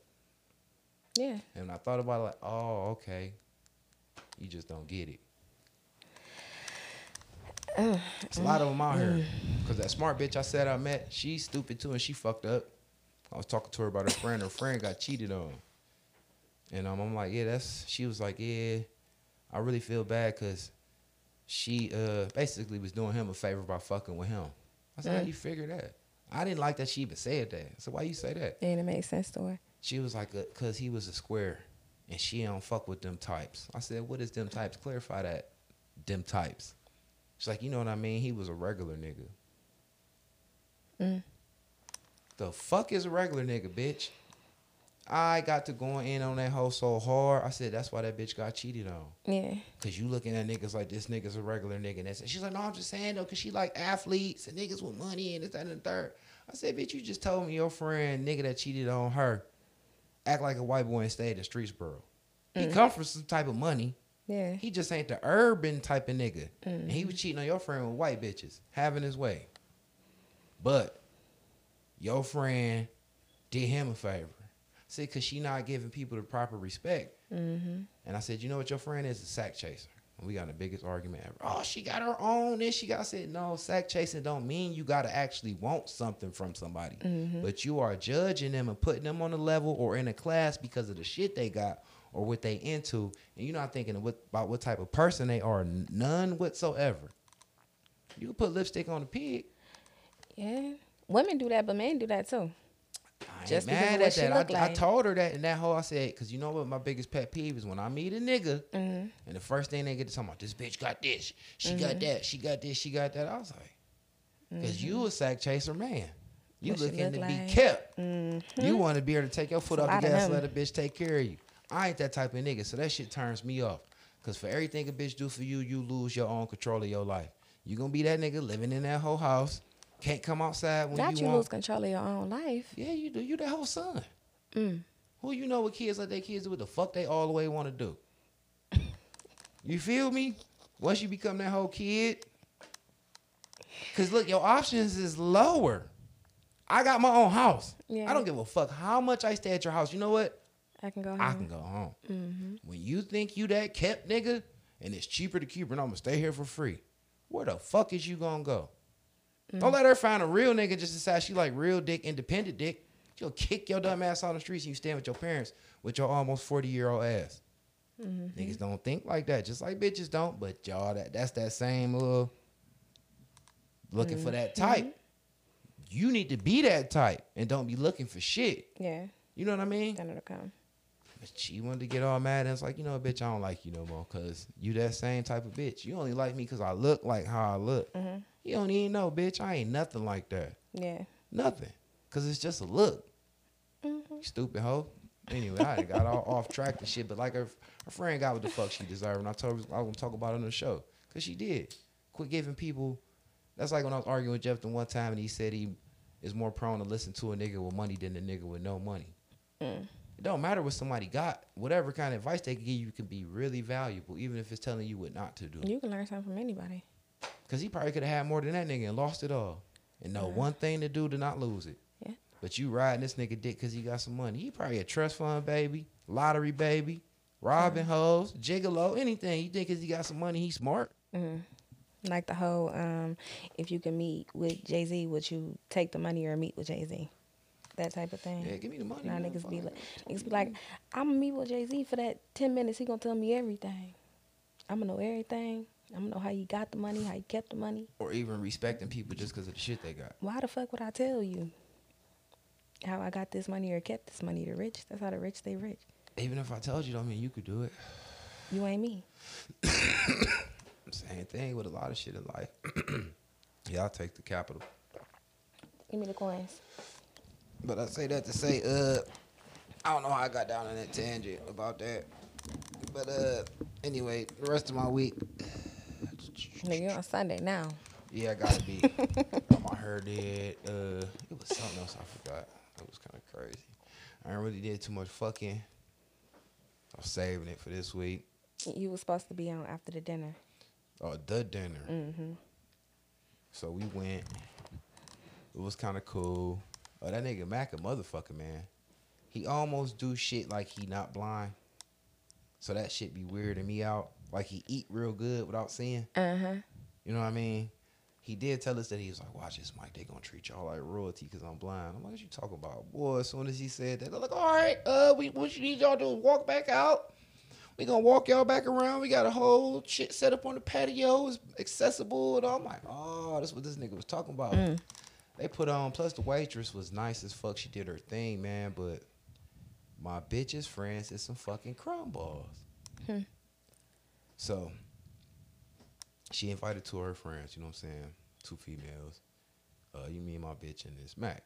Yeah. And I thought about it like, "Oh, okay." You just don't get it. It's a lot of them out here. Cause that smart bitch I said I met, she's stupid too, and she fucked up. I was talking to her about her friend. Her friend got cheated on, and um, I'm like, yeah, that's. She was like, yeah, I really feel bad because she uh basically was doing him a favor by fucking with him. I said, how Mm. you figure that? I didn't like that she even said that. So why you say that? And it makes sense to her. She was like, cause he was a square, and she don't fuck with them types. I said, what is them types? Clarify that. Them types. She's like, you know what I mean? He was a regular nigga. Mm. The fuck is a regular nigga, bitch? I got to going in on that hoe so hard. I said that's why that bitch got cheated on. Yeah. Cause you looking at niggas like this nigga's a regular nigga. And that's she's like, no, I'm just saying though, cause she like athletes and niggas with money and this, that, and the third. I said, bitch, you just told me your friend nigga that cheated on her act like a white boy and stayed in Streetsboro. He come from some type of money. Yeah. He just ain't the urban type of nigga. And Mm-hmm. he was cheating on your friend with white bitches, having his way. But your friend did him a favor. See, cause she not giving people the proper respect. Mm-hmm. And I said, you know what your friend is? A sack chaser. And we got the biggest argument ever. Oh, she got her own. And she got I said, no, sack chasing don't mean you gotta actually want something from somebody. Mm-hmm. But you are judging them and putting them on a level or in a class because of the shit they got or what they into. And you're not thinking what, about what type of person they are. None whatsoever. You can put lipstick on a pig. Yeah. Women do that, but men do that too. I Just mad at that. I, look I told her that in that whole I said, because you know what my biggest pet peeve is when I meet a nigga Mm-hmm. and the first thing they get to talking about, this bitch got this, she got that, she got this, she got that. I was like, because you a sack chaser man. You What looking look to like. be kept. Mm-hmm. You want to be able to take your foot off the gas, let a bitch take care of you. I ain't that type of nigga, so that shit turns me off. Cause for everything a bitch do for you, you lose your own control of your life. You gonna be that nigga living in that whole house, can't come outside when Not you, you want. lose control of your own life. Yeah, you do. You that whole son. Mm. Who you know what kids let their kids do what the fuck they all the way want to do? You feel me? Once you become that whole kid, cause look, your options is lower. I got my own house. Yeah. I don't give a fuck how much I stay at your house. You know what? I can go home. I can go home. Mm-hmm. When you think you that kept nigga, and it's cheaper to keep her, and I'm gonna stay here for free. Where the fuck is you gonna go? Don't let her find a real nigga just decide she like real dick, independent dick. She'll kick your dumb ass on the streets and you stand with your parents with your almost 40 year old ass. Mm-hmm. Niggas don't think like that, just like bitches don't. But y'all, that that's that same little looking for that type. You need to be that type and don't be looking for shit. Yeah. You know what I mean? Come. She wanted to get all mad and it's like, you know, bitch, I don't like you no more because you that same type of bitch. You only like me because I look like how I look. Mhm. You don't even know, bitch. I ain't nothing like that. Yeah. Nothing. Because it's just a look. Mhm. You stupid hoe. Anyway, I got all off track and shit, but like her, her friend got what the fuck she deserved. And I told her I was going to talk about it on the show. Because she did. Quit giving people. That's like when I was arguing with Jeff the one time and he said he is more prone to listen to a nigga with money than a nigga with no money. Mm. It don't matter what somebody got. Whatever kind of advice they can give you can be really valuable, even if it's telling you what not to do. You can learn something from anybody. Because he probably could have had more than that nigga and lost it all. And know one thing to do to not lose it. Yeah. But you riding this nigga dick because he got some money. He probably a trust fund baby, lottery baby, robbing hoes, gigolo, anything. You think because he got some money, he smart? hmm Like the whole, um, if you can meet with Jay Z, would you take the money or meet with Jay Z? That type of thing. Yeah, give me the money. Now niggas be like, niggas be like, I'm gonna meet with Jay Z for that ten minutes. He gonna tell me everything. I'm gonna know everything. I'm gonna know how you got the money, how you kept the money. Or even respecting people just because of the shit they got. Why the fuck would I tell you how I got this money or kept this money? The rich, that's how the rich stay rich. Even if I told you, don't mean you could do it. You ain't me. Same thing with a lot of shit in life. yeah, I'll take the capital. Give me the coins. But I say that to say, uh, I don't know how I got down on that tangent about that. But uh, anyway, the rest of my week, Nigga, you on Sunday now. yeah, I gotta be. I heard it. Uh, it was something else I forgot. It was kind of crazy. I ain't really did too much fucking. I was saving it for this week. You was supposed to be on after the dinner. Oh, the dinner. Mm-hmm. So we went. It was kind of cool. Oh, that nigga Mac a motherfucker, man. He almost do shit like he not blind. So that shit be weirding me out. Like he eat real good without seeing. Uh huh. You know what I mean? He did tell us that he was like, watch this, Mike. They gonna treat y'all like royalty because I'm blind. I'm like, what you talking about? Boy, as soon as he said that, they're like, all right, uh, we what you need y'all to do is walk back out. We gonna walk y'all back around. We got a whole shit set up on the patio. It's accessible. And I'm like, oh, that's what this nigga was talking about. Mm. They put on, plus the waitress was nice as fuck. She did her thing, man. But my bitch's friends is some fucking crumb balls. Hmm. So she invited two of her friends, you know what I'm saying? Two females. Uh, you, me, and my bitch, and this Mac.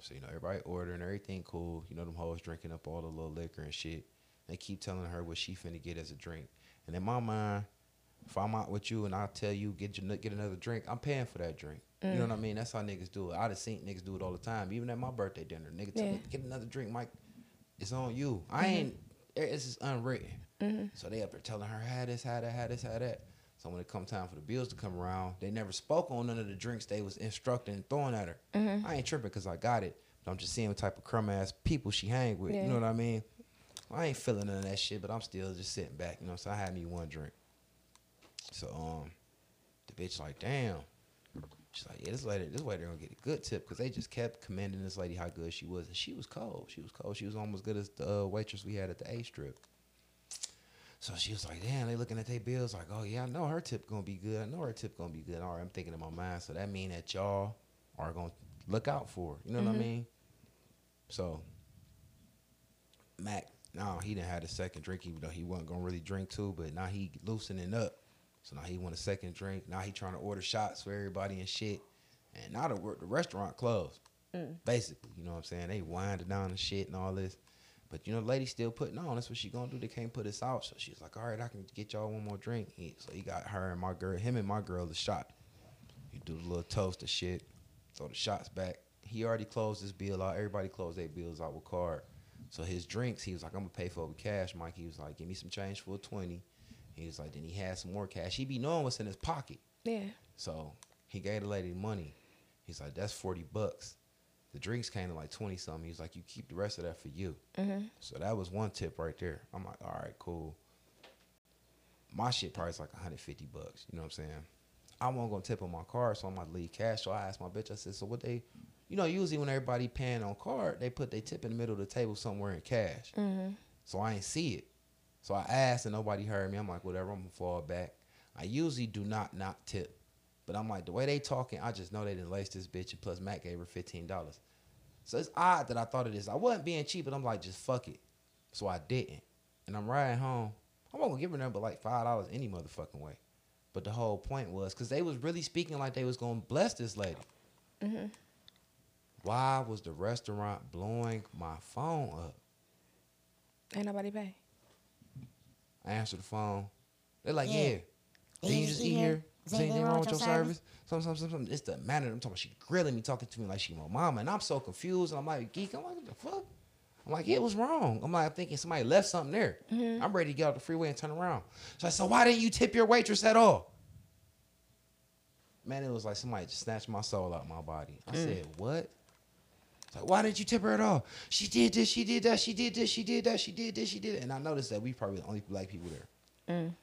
So, you know, everybody ordering, everything cool. You know, them hoes drinking up all the little liquor and shit. They keep telling her what she finna get as a drink. And in my mind, if I'm out with you and I tell you get your, get another drink, I'm paying for that drink. You know what I mean? That's how niggas do it. I done seen niggas do it all the time. Even at my birthday dinner, nigga tell me get another drink, Mike. It's on you. I ain't. It's just unwritten. Mm-hmm. So they up there telling her, had this, had that, had this, had that. So when it come time for the bills to come around, they never spoke on none of the drinks they was instructing and throwing at her. Mm-hmm. I ain't tripping because I got it. But I'm just seeing what type of crumb ass people she hang with. Yeah. You know what I mean? I ain't feeling none of that shit, but I'm still just sitting back. You know, so I had me one drink. So um, the bitch like, damn. She's like, yeah, this lady, this lady gonna get a good tip because they just kept commending this lady how good she was, and she was cold. She was cold. She was almost good as the uh, waitress we had at the A Strip. So she was like, damn, they looking at their bills like, oh yeah, I know her tip gonna be good. I know her tip gonna be good. All right, I'm thinking in my mind. So that mean that y'all are gonna look out for her. You know what I Mhm. mean? So Mac, no, he didn't have a second drink, even though he wasn't gonna really drink too. But now he loosening up. So now he want a second drink. Now he trying to order shots for everybody and shit. And now the the restaurant closed. Mm. Basically, you know what I'm saying? They winding down and shit and all this. But you know, the lady still putting on. That's what she gonna do. They can't put us out. So she's like, all right, I can get y'all one more drink. He, so he got her and my girl, him and my girl, the shot. He do the little toast of shit, throw the shots back. He already closed his bill out. Everybody closed their bills out with card. So his drinks, he was like, I'm gonna pay for it with cash, Mike. He was like, give me some change for a 20. He was like, then he had some more cash. He be knowing what's in his pocket. Yeah. So he gave the lady money. He's like, that's 40 bucks. The drinks came to like 20 something. He's like, you keep the rest of that for you. Mm-hmm. So that was one tip right there. I'm like, all right, cool. My shit price like 150 bucks. You know what I'm saying? I wasn't gonna tip on my card, so I'm gonna leave cash. So I asked my bitch, I said, so what they, you know, usually when everybody paying on card, they put their tip in the middle of the table somewhere in cash. Mm-hmm. So I ain't see it. So I asked and nobody heard me. I'm like, whatever, I'm gonna fall back. I usually do not not tip. But I'm like, the way they talking, I just know they didn't lace this bitch and plus Mac gave her fifteen dollars. So it's odd that I thought of this. I wasn't being cheap, but I'm like, just fuck it. So I didn't. And I'm riding home. I'm not gonna give her nothing but like five dollars any motherfucking way. But the whole point was because they was really speaking like they was gonna bless this lady. Mhm. Why was the restaurant blowing my phone up? Ain't nobody pay. I answered the phone. They're like, Yeah. yeah. Did you just eat here? Is anything wrong with your service? Something, something, something. It's the manner. I'm talking about she grilling me, talking to me like she my mama. And I'm so confused. And I'm like, geek, I'm like, what the fuck? I'm like, yeah, what's wrong? I'm like, I'm thinking somebody left something there. I'm ready to get off the freeway and turn around. So I said, why didn't you tip your waitress at all? Man, it was like somebody just snatched my soul out my body. I said, what? Like, why didn't you tip her at all? She did this, she did that, she did this, she did that, she did this, she did it. And I noticed that we probably the only black people there. Mm.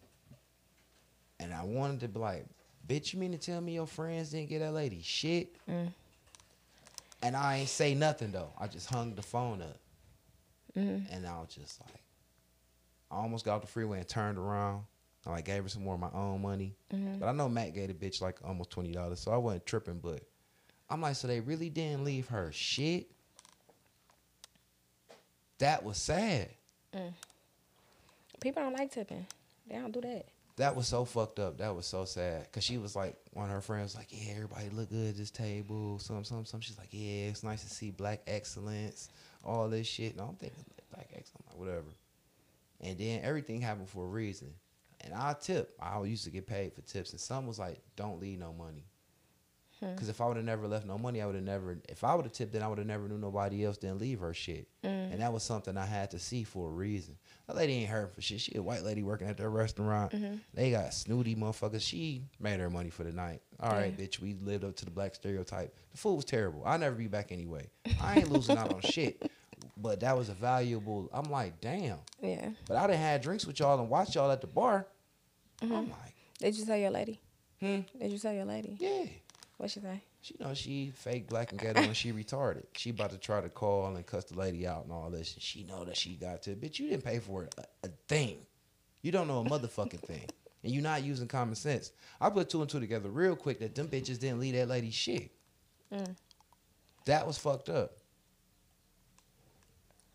And I wanted to be like, bitch, you mean to tell me your friends didn't get that lady shit? Mm. And I ain't say nothing though. I just hung the phone up. Mhm. And I was just like, I almost got off the freeway and turned around. I like gave her some more of my own money. Mhm. But I know Mac gave the bitch like almost twenty dollars, so I wasn't tripping. But I'm like, so they really didn't leave her shit. That was sad. Mm. People don't like tipping. They don't do that. That was so fucked up. That was so sad. Cause she was like, one of her friends was like, yeah, everybody look good at this table. Some, some, some. She's like, yeah, it's nice to see black excellence, all this shit. And I'm thinking black excellence, like, whatever. And then everything happened for a reason. And I tip. I used to get paid for tips. And some was like, don't leave no money. Hmm. Cause if I would have never left no money, I would have never. If I would have tipped, then I would have never knew nobody else didn't leave her shit. Mm. And that was something I had to see for a reason. That lady ain't hurt for shit. She a white lady working at their restaurant. Mm-hmm. They got snooty motherfuckers. She made her money for the night. All right, bitch. We lived up to the black stereotype. The food was terrible. I'll never be back anyway. I ain't losing out on shit. But that was a valuable. I'm like, damn. Yeah. But I done had drinks with y'all and watched y'all at the bar. I'm like, Did you tell your lady? hmm, Did you tell your lady? yeah. What she say? She know she fake black and ghetto and she retarded. She about to try to call and cuss the lady out and all this. And she know that she got to. Bitch, you didn't pay for a, a thing. You don't know a motherfucking thing. And you not using common sense. I put two and two together real quick that them bitches didn't leave that lady shit. Mm. That was fucked up.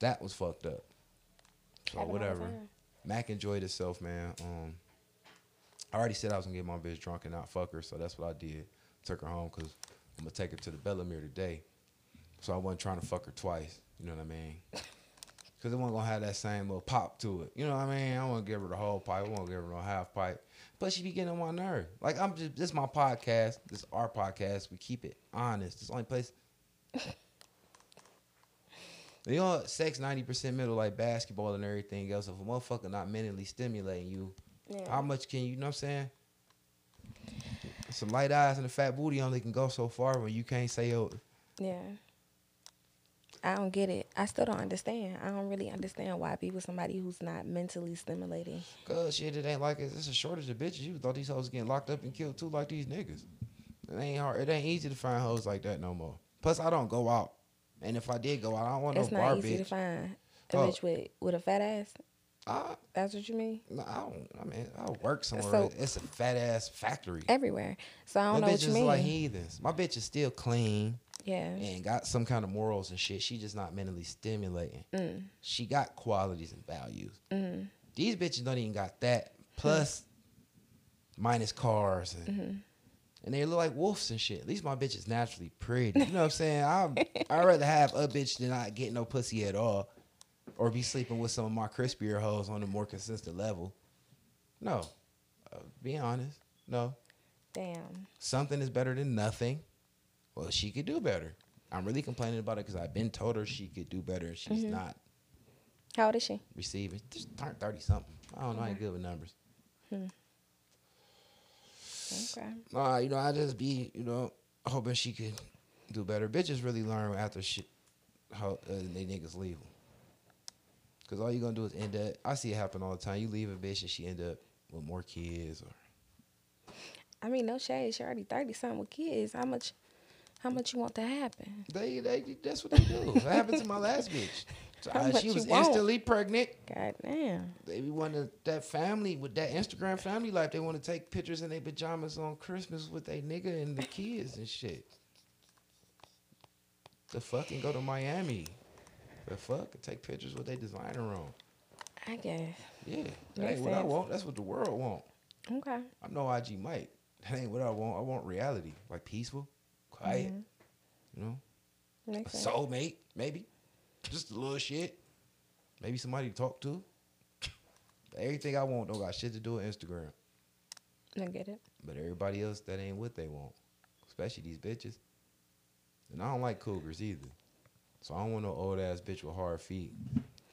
That was fucked up. So Happen whatever. Mac enjoyed himself, man. Um, I already said I was gonna get my bitch drunk and not fuck her, so that's what I did. Took her home because I'm gonna take her to the Bellamere today. So I wasn't trying to fuck her twice. You know what I mean? Because it wasn't gonna have that same little pop to it. You know what I mean? I want to give her the whole pipe. I want to give her no half pipe. But she be getting on my nerve. Like I'm just this my podcast. This our podcast. We keep it honest. It's the only place. You know, sex ninety percent middle like basketball and everything else. If a motherfucker not mentally stimulating you, Yeah. how much can you, you know what I'm saying? Some light eyes and a fat booty only can go so far when you can't say oh Yeah. I don't get it. I still don't understand. I don't really understand why people somebody who's not mentally stimulating. cause shit it ain't like it's, it's a shortage of bitches. You thought these hoes getting locked up and killed too like these niggas. It ain't hard. It ain't easy to find hoes like that no more. Plus I don't go out. And if I did go out, I don't want it's no not bar easy to bitch. find a Oh. bitch with with a fat ass. I, That's what you mean? no, I don't. I mean, I work somewhere. So- it's a fat ass factory. Everywhere. So I don't know what you bitches mean. like heathens. My bitch is still clean yeah. and got some kind of morals and shit. She just not mentally stimulating. Mm. She got qualities and values. Mm. These bitches don't even got that. Plus, minus cars and Mm-hmm. and they look like wolves and shit. At least my bitch is naturally pretty. You know what I'm saying? I I'd rather have a bitch than not get no pussy at all, or be sleeping with some of my crispier hoes on a more consistent level. No, uh, be honest. No, Damn. something is better than nothing. Well, she could do better. I'm really complaining about it because I've been told her she could do better. and She's Mhm. not How old is she? receiving. Just turned thirty something. I don't know. I ain't good with numbers. Okay. Nah, you know, I just be, you know, hoping she could do better. Bitches really learn after shit, how uh, they niggas leave them. Cause all you're gonna do is end up. I see it happen all the time. You leave a bitch and she end up with more kids, or I mean, no shade. She already thirty something with kids. How much? How much you want to happen? they, they that's what they do. that happened to my last bitch. So, uh, she was instantly pregnant. God damn. They wanting that family with that Instagram family life. They want to take pictures in their pajamas on Christmas with their nigga and the kids and shit. The fucking go to Miami. The fuck? And take pictures with their designer on. I guess. Yeah, that Makes ain't what I want. That's what the world want. Okay. I'm no IG Mike. That ain't what I want. I want reality, like peaceful, quiet. Mm-hmm. You know, a sense. soulmate, maybe, just a little shit. Maybe somebody to talk to. Everything I want don't got shit to do with Instagram. I get it. But everybody else, that ain't what they want. Especially these bitches. And I don't like cougars either. So I don't want no old ass bitch with hard feet.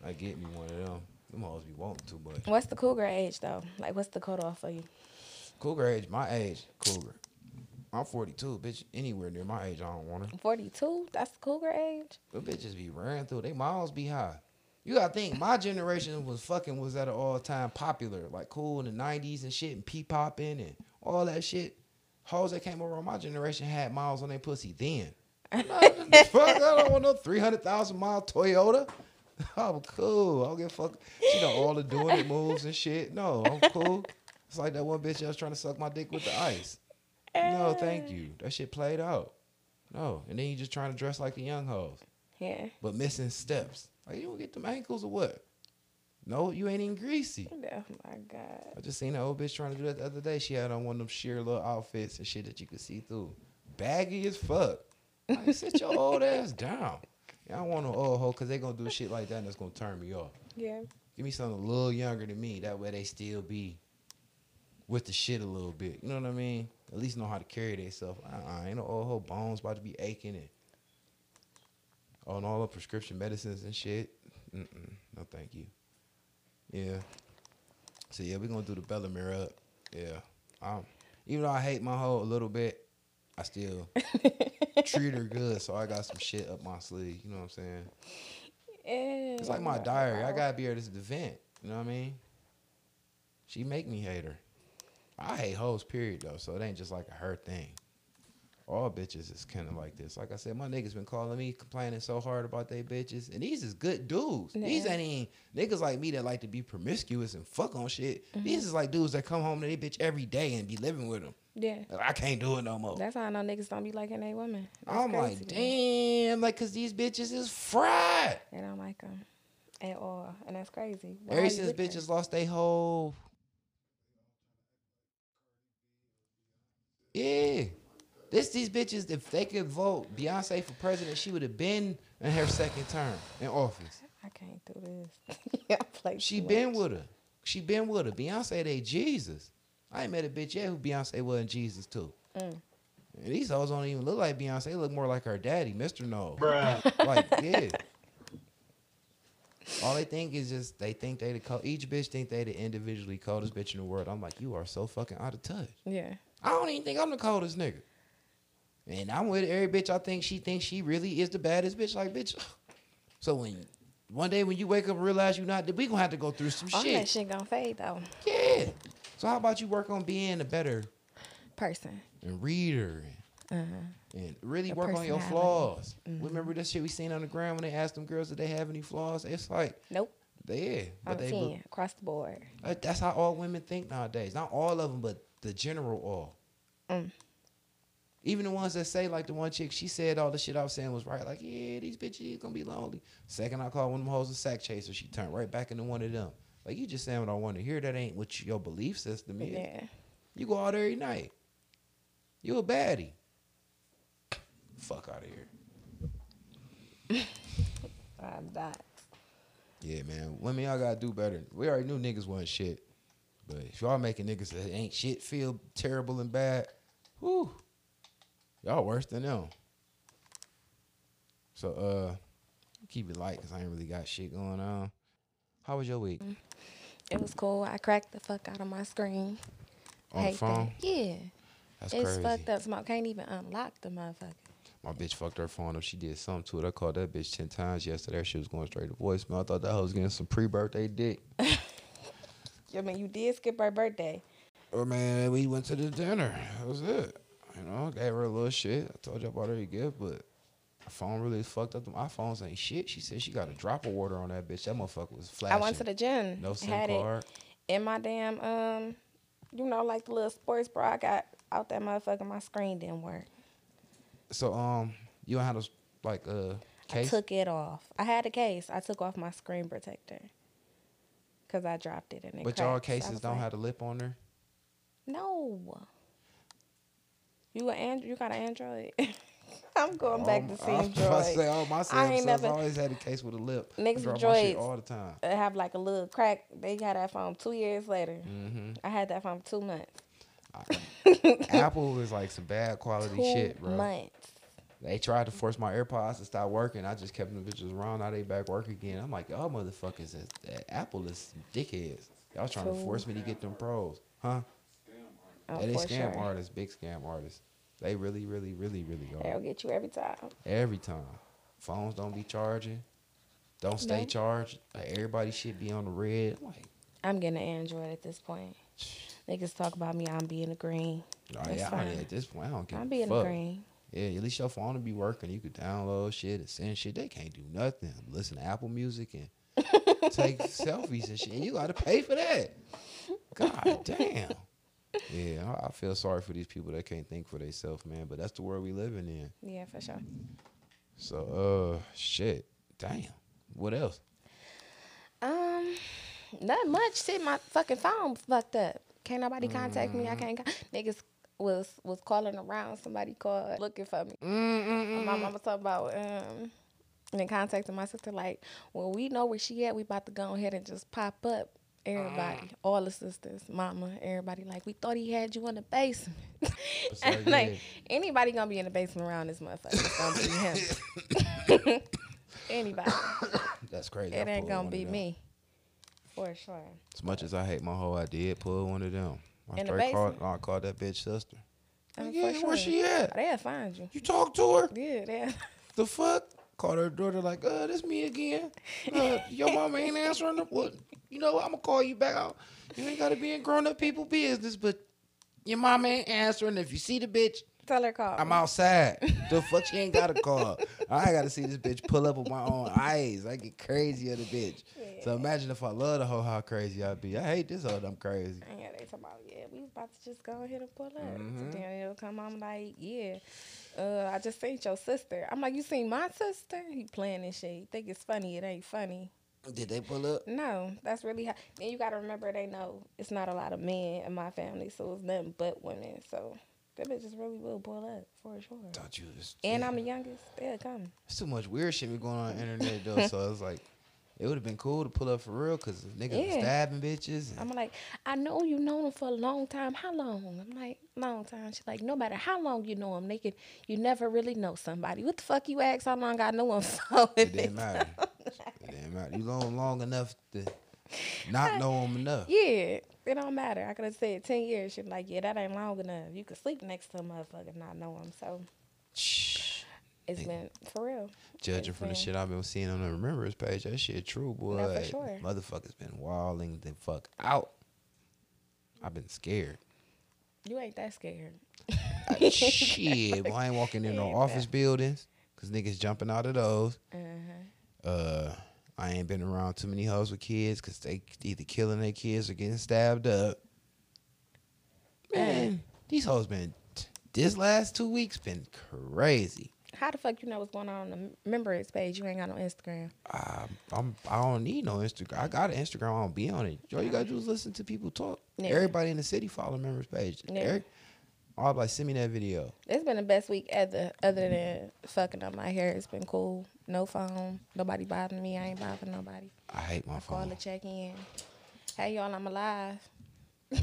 I get me one of them. Them hoes be wanting too much. What's the cougar age though? Like, what's the cutoff for you? Cougar age, my age, cougar. I'm 42, bitch. Anywhere near my age, I don't want her. Forty-two. That's the cougar age. The bitches be running through. They miles be high. You gotta think, my generation was fucking was at an all time popular, like cool in the '90s and shit, and pee popping and all that shit. Hoes that came over on my generation had miles on their pussy then. Fuck, I don't want no 300,000 mile Toyota. I'm cool. I don't give a fuck. She know all the doing it moves and shit. No, I'm cool. It's like that one bitch that was trying to suck my dick with the ice. No, thank you. That shit played out. No, and then you just trying to dress like the young hoes Yeah. but missing steps. Like you don't get them ankles or what? No, you ain't even greasy. Oh my god. I just seen that old bitch trying to do that the other day. She had on one of them sheer little outfits and shit that you could see through. Baggy as fuck. Like, sit your old ass down. Yeah, I don't want no old hoe because they gonna do shit like that and that's gonna turn me off. Yeah. Give me something a little younger than me. That way they still be with the shit a little bit. You know what I mean? At least know how to carry themselves. Uh-uh, ain't no old hoe bones about to be aching and on all the prescription medicines and shit. Mm-mm, no, thank you. Yeah. So yeah, we gonna do the Bellamere up. Yeah. Um, even though I hate my hoe a little bit, I still treat her good. So I got some shit up my sleeve. You know what I'm saying? Yeah. It's like my diary. I gotta be at this event. You know what I mean? She make me hate her. I hate hoes, period, though. So it ain't just like a her thing. All bitches is kind of like this. Like I said, my niggas been calling me complaining so hard about they bitches, and these is good dudes. These ain't even niggas like me that like to be promiscuous and fuck on shit. Mm-hmm. These is like dudes that come home to their bitch every day and be living with them. Yeah. I can't do it no more. That's how I know niggas don't be liking they women. That's I'm like, damn, like, cause these bitches is fried. They don't like them at all, and that's crazy. Why Ever since bitches lost their whole. Yeah. This these bitches, if they could vote Beyonce for president, she would have been in her second term in office. I can't do this. I play She been much. with her. She been with her. Beyonce, they Jesus. I ain't met a bitch yet who Beyonce wasn't Jesus too. Mm. And these hoes don't even look like Beyonce. They look more like her daddy, Mr. No. Bruh. like, yeah. All they think is just they think they the co- each bitch think they the individually coldest bitch in the world. I'm like, you are so fucking out of touch. Yeah. I don't even think I'm the coldest nigga. And I'm with every bitch I think she thinks she really is the baddest bitch. Like, bitch. So when one day when you wake up and realize you're not, we gonna have to go through some All that shit. shit gonna fade though. Yeah. So how about you work on being a better Person. and reader and, Uh-huh. and really A work on your flaws. Remember that shit we seen on the ground when they asked them girls did they have any flaws? It's like Nope. they yeah, but they 10 look, across the board. That's how all women think nowadays. Not all of them, but the general all. Mm. Even the ones that say, like the one chick, she said all the shit I was saying was right. Like, yeah, these bitches gonna be lonely. Second, I called one of them hoes a sack chaser. She turned right back into one of them. Like, you just saying what I want to hear. That ain't what your belief system is. Yeah. You go out every night. You a baddie. Fuck out of here. I'm not. Yeah, man. Women, y'all gotta do better. We already knew niggas wasn't shit. But if y'all making niggas that ain't shit feel terrible and bad, whew, y'all worse than them. So, uh, keep it light because I ain't really got shit going on. How was your week? It was cool. I cracked the fuck out of my screen. On the Hate phone? That. Yeah. That's it's crazy. fucked up. Smoke can't even unlock the motherfucker. My bitch fucked her phone up. She did something to it. I called that bitch 10 times yesterday. She was going straight to voicemail. I thought that hoe was getting some pre birthday dick. I mean, you did skip her birthday. Oh man, we went to the dinner. That was it. You know, gave her a little shit. I told you about her a gift, but her phone really fucked up. My phones ain't shit. She said she got a drop of water on that bitch. That motherfucker was flashing. I went to the gym. no SIM had card. it in my damn um, you know, like the little sports bra I got out that motherfucker. My screen didn't work. So um, you don't have a like a case. I took it off. I had a case. I took off my screen protector. Cause I dropped it and it But y'all cracked. So cases don't like, have the lip on there. No. You a and you got an Android? I'm going back to Oh, I was seeing about to say, all my I ain't never- always had a case with a lip. Niggas with Droids. all the time. It have like a little crack. They got that phone two years later. hmm I had that phone two months. Apple is like some bad quality Two shit, bro. months. They tried to force my AirPods to stop working. I just kept them bitches around. Now they back work again. I'm like, y'all motherfuckers, that Apple is dickheads. Y'all trying to force me to get them pros, huh? Oh, yeah, they scam sure. artists, big scam artists. They really, really, really, really are. They'll get you every time. Every time, phones don't be charging, don't stay No. charged. Like, everybody should be on the red. I'm like, I'm getting an Android at this point. Niggas talk about me. I'm being a green. oh, That's yeah, I fine. at this point, I don't give I'm a being fuck. green. Yeah, at least your phone will be working. You could download shit and send shit. They can't do nothing. Listen to Apple Music and take selfies and shit. And you got to pay for that. God damn. Yeah, I, I feel sorry for these people that can't think for themselves, man. But that's the world we living in. Yeah, for sure. So, uh, shit. Damn. What else? Um, not much. Shit, my fucking phone fucked up. Can't nobody contact me. I can't. Con- Niggas was was calling around. Somebody called looking for me. Mm-mm-mm. My mama talking about um, and then contacting my sister like, when we know where she at, we about to go ahead and just pop up. Everybody, all the sisters, mama, everybody like, we thought he had you in the basement. And, like, anybody gonna be in the basement around this motherfucker. It's gonna be him. anybody. That's crazy. I It ain't gonna be me. For sure. As much as I hate my hoe, I did pull one of them. I In the called? I called that bitch sister. Uh, Like, for yeah, where she at? They'll find you. You talk to her? Yeah, they The fuck? Called her daughter like, uh, this me again. Uh, your mama ain't answering the what? You know, I'm gonna call you back out. You ain't gotta be in grown up people business, but your mama ain't answering. If you see the bitch, tell her call. I'm outside. the fuck she ain't gotta call. I gotta see this bitch pull up with my own eyes. I get crazy of the bitch. So imagine if I love the hoe, how crazy I'd be. I hate this hoe, I'm crazy. Yeah, they talking about yeah, about to just go ahead and pull up. Mhm. So it'll come. I'm like, yeah, uh, I just seen your sister. I'm like, you seen my sister? He playing this shit. You think it's funny? It ain't funny. Did they pull up? No, that's really how. Then you gotta remember they know it's not a lot of men in my family, so it's nothing but women. So them bitches really will pull up for sure. Thought you was. And yeah. I'm the youngest. They'll come. It's too much weird shit be going on, on the internet though. so it's like, it would have been cool to pull up for real because niggas was Yeah. stabbing bitches. I'm like, I know you known him for a long time. How long? I'm like, long time. She's like, no matter how long you know him, they can. You never really know somebody. What the fuck you ask? How long I know him for? it didn't matter. it didn't matter. You long long enough to not know him enough. Yeah, it don't matter. I could have said ten years. She's like, yeah, that ain't long enough. You could sleep next to a motherfucker and not know him. So. It's Yeah. been for real. Judging from the shit I've been seeing on the remembrance page, that shit true, boy. No, for sure. Motherfuckers been wilding the fuck out. I've been scared. You ain't that scared. Shit, boy, I ain't walking in no office buildings because niggas jumping out of those. Uh-huh. Uh, I ain't been around too many hoes with kids because they either killing their kids or getting stabbed up. Man, these hoes been this last two weeks been crazy. How the fuck you know what's going on on the members page? You ain't got no Instagram. I, I'm I don't need no Instagram. I got an Instagram. I don't be on it. All you gotta do is listen to people talk. Yeah. Everybody in the city follow members page. Yeah. I was like, send me that video. It's been the best week ever, other than fucking up my hair. It's been cool. No phone. Nobody bothering me. I ain't bothering nobody. I hate my Call phone. Call to check in. Hey y'all, I'm alive. I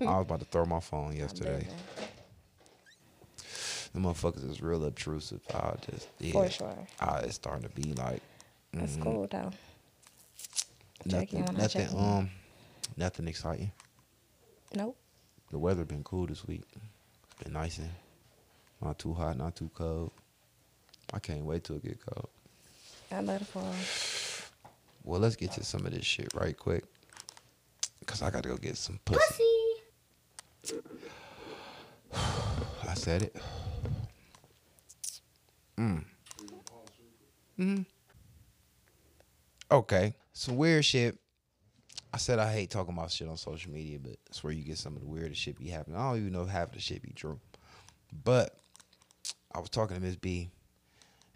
was about to throw my phone yesterday. The motherfuckers is real obtrusive. I just yeah. For sure. I, it's starting to be like That's mhm, cool though. Nothing, nothing, um, nothing exciting. Nope. The weather been cool this week. It's been nice and not too hot, not too cold. I can't wait till it get cold. I love it for Well, let's get to some of this shit right quick. Cause I gotta go get some pussy. pussy. I said it. Mm. hmm Okay. Some weird shit. I said I hate talking about shit on social media, but it's where you get some of the weirdest shit be happening. I don't even know if half of the shit be true. But I was talking to Miss B,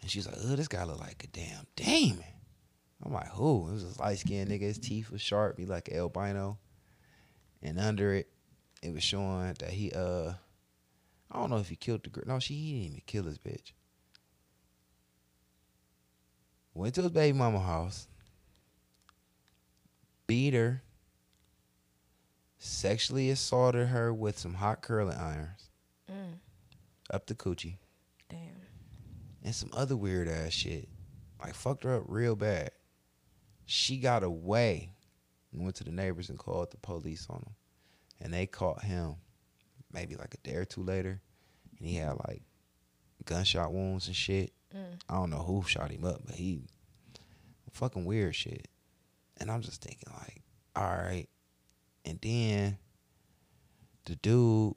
and she's like, "Oh, this guy look like a damn demon." I'm like, who? It was this light skinned nigga. His teeth was sharp. He like albino. And under it, it was showing that he uh I don't know if he killed the girl. No, she he didn't even kill his bitch. Went to his baby mama house, beat her, sexually assaulted her with some hot curling irons Mm, up the coochie, damn. and some other weird ass shit. Like fucked her up real bad. She got away and went to the neighbors and called the police on him. And they caught him maybe like a day or two later. And he had like gunshot wounds and shit. Mm. I don't know who shot him up, but he fucking weird shit. And I'm just thinking like, all right. And then the dude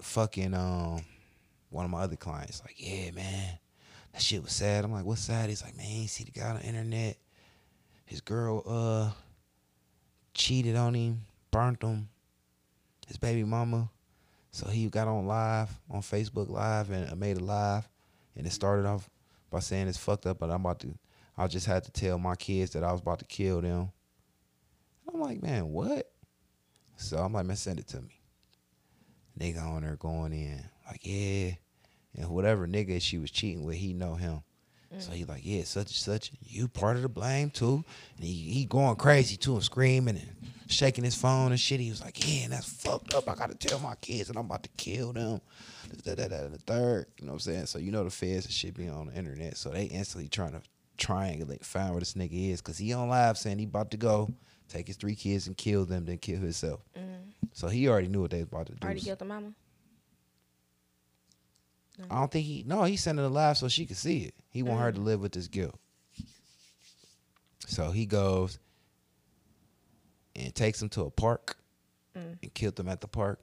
fucking um one of my other clients like, yeah, man, that shit was sad. I'm like, what's sad? He's like, man, see the guy on the internet. His girl uh cheated on him, burnt him, his baby mama. So he got on live on Facebook Live and made a live, and it started off by saying it's fucked up, but I'm about to. I just had to tell my kids that I was about to kill them. I'm like, man, what? So I'm like, man, send it to me. Nigga on there going in like, yeah, and whatever nigga she was cheating with, he know him. So he like, yeah, such and such, you part of the blame too. And he, he going crazy too and screaming and shaking his phone and shit. He was like, yeah, that's fucked up. I gotta tell my kids and I'm about to kill them. Da, da, da, da, the third, you know what I'm saying? So you know the feds and shit be on the internet. So they instantly trying to triangulate, find where this nigga is. Cause he on live saying he about to go take his three kids and kill them, then kill himself. Mm. So he already knew what they was about to do. Already killed the mama. I don't think he no, he sent it alive so she could see it. He want her to mm. live with this guilt. So he goes and takes him to a park mm. and killed them at the park.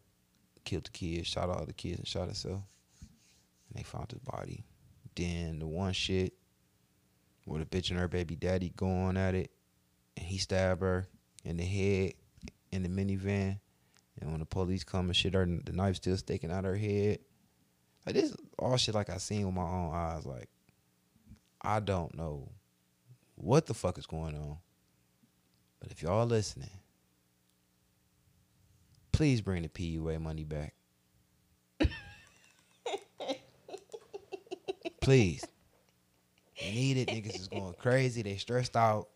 Killed the kids, shot all the kids, and shot himself. And they found his body. Then the one shit with the bitch and her baby daddy going at it, and he stabbed her in the head in the minivan. And when the police come and shit, her the knife still sticking out her head. Like this all shit like I seen with my own eyes. Like I don't know what the fuck is going on. But if y'all listening, please bring the PUA money back. please. They need it. Niggas is going crazy. They stressed out.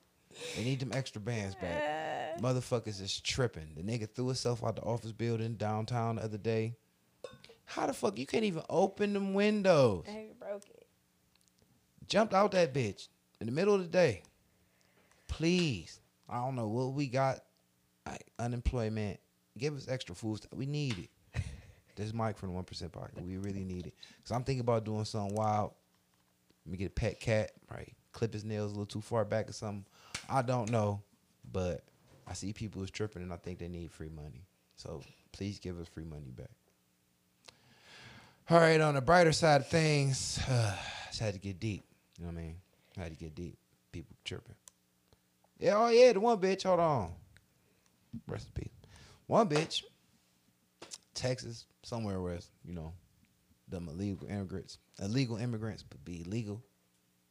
They need them extra bands back. Motherfuckers is tripping. The nigga threw himself out the office building downtown the other day. How the fuck you can't even open them windows? Hey, broke it. Jumped out that bitch in the middle of the day. Please, I don't know what we got. Like, unemployment. Give us extra food. stuff. We need it. this mic from the one percent pocket. We really need it. Cause I'm thinking about doing something wild. Let me get a pet cat. Right, clip his nails a little too far back or something. I don't know, but I see people who's tripping and I think they need free money. So please give us free money back. All right, on the brighter side of things, just had to get deep. You know what I mean? Had to get deep. People chirping. Yeah, oh yeah, the one bitch. Hold on. Rest in peace. One bitch, Texas, somewhere where it's, you know, them illegal immigrants, illegal immigrants, but be illegal,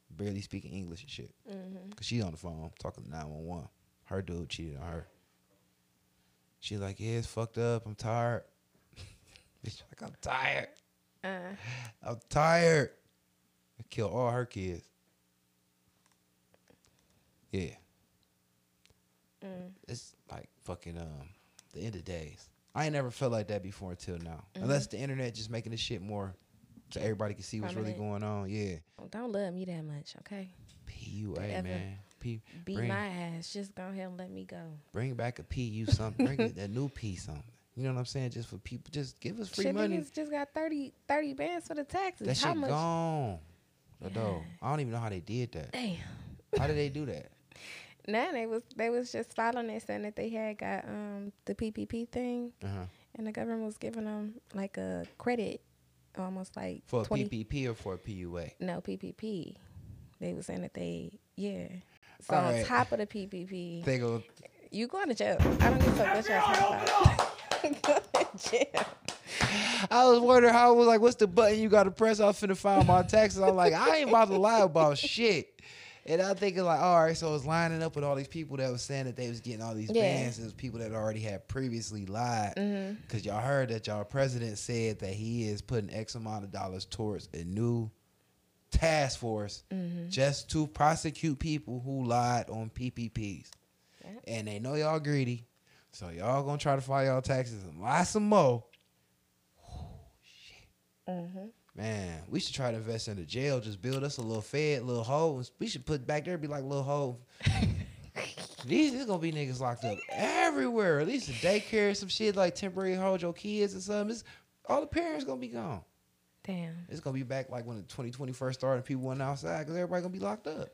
barely speaking English and shit. Mm-hmm. Cause she on the phone talking to nine one one. Her dude cheated on her. She like, yeah, it's fucked up. I'm tired. Bitch, like I'm tired. Uh, I'm tired. I kill all her kids. Yeah. It's like fucking um the end of days. I ain't never felt like that before until now. Unless the internet just making this shit more so everybody can see what's really going on. Yeah. don't love me that much, okay? PUA, man. P Beat bring, my ass. Just go ahead and let me go. bring back a PU something. bring it, a new P something. You know what I'm saying? Just for people, just give us free Shit, money. niggas just got 30, 30 bands for the taxes. That How shit much? gone. Though. I don't even know how they did that. Damn. How did they do that? nah, they was they was just following it saying that they had got um the PPP thing, Uh-huh. and the government was giving them like a credit, almost like For a 20 PPP or for a PUA? No PPP. They was saying that they yeah. So All on right. top of the PPP, They go. you going to jail. I don't give a fuck what y'all talking about. Go to jail. I was wondering how it was like, what's the button you got to press? I was finna file my taxes. I'm like, I ain't about to lie about shit. And I'm thinking like, all right, so it's lining up with all these people that was saying that they was getting all these Yeah. bans. It was people that already had previously lied. Mhm. Cause y'all heard that y'all president said that he is putting X amount of dollars towards a new task force Mhm. just to prosecute people who lied on PPPs. Yeah. And they know y'all greedy, so y'all gonna try to file y'all taxes and lie some more. Mhm. Man, we should try to invest in the jail. Just build us a little fed, little hole. We should put back there be like little hole. These is gonna be niggas locked up everywhere. At least a daycare, some shit like temporary hold your kids and something. It's, all the parents gonna be gone. Damn. It's gonna be back like when the 2020 first started and people went outside because everybody gonna be locked up.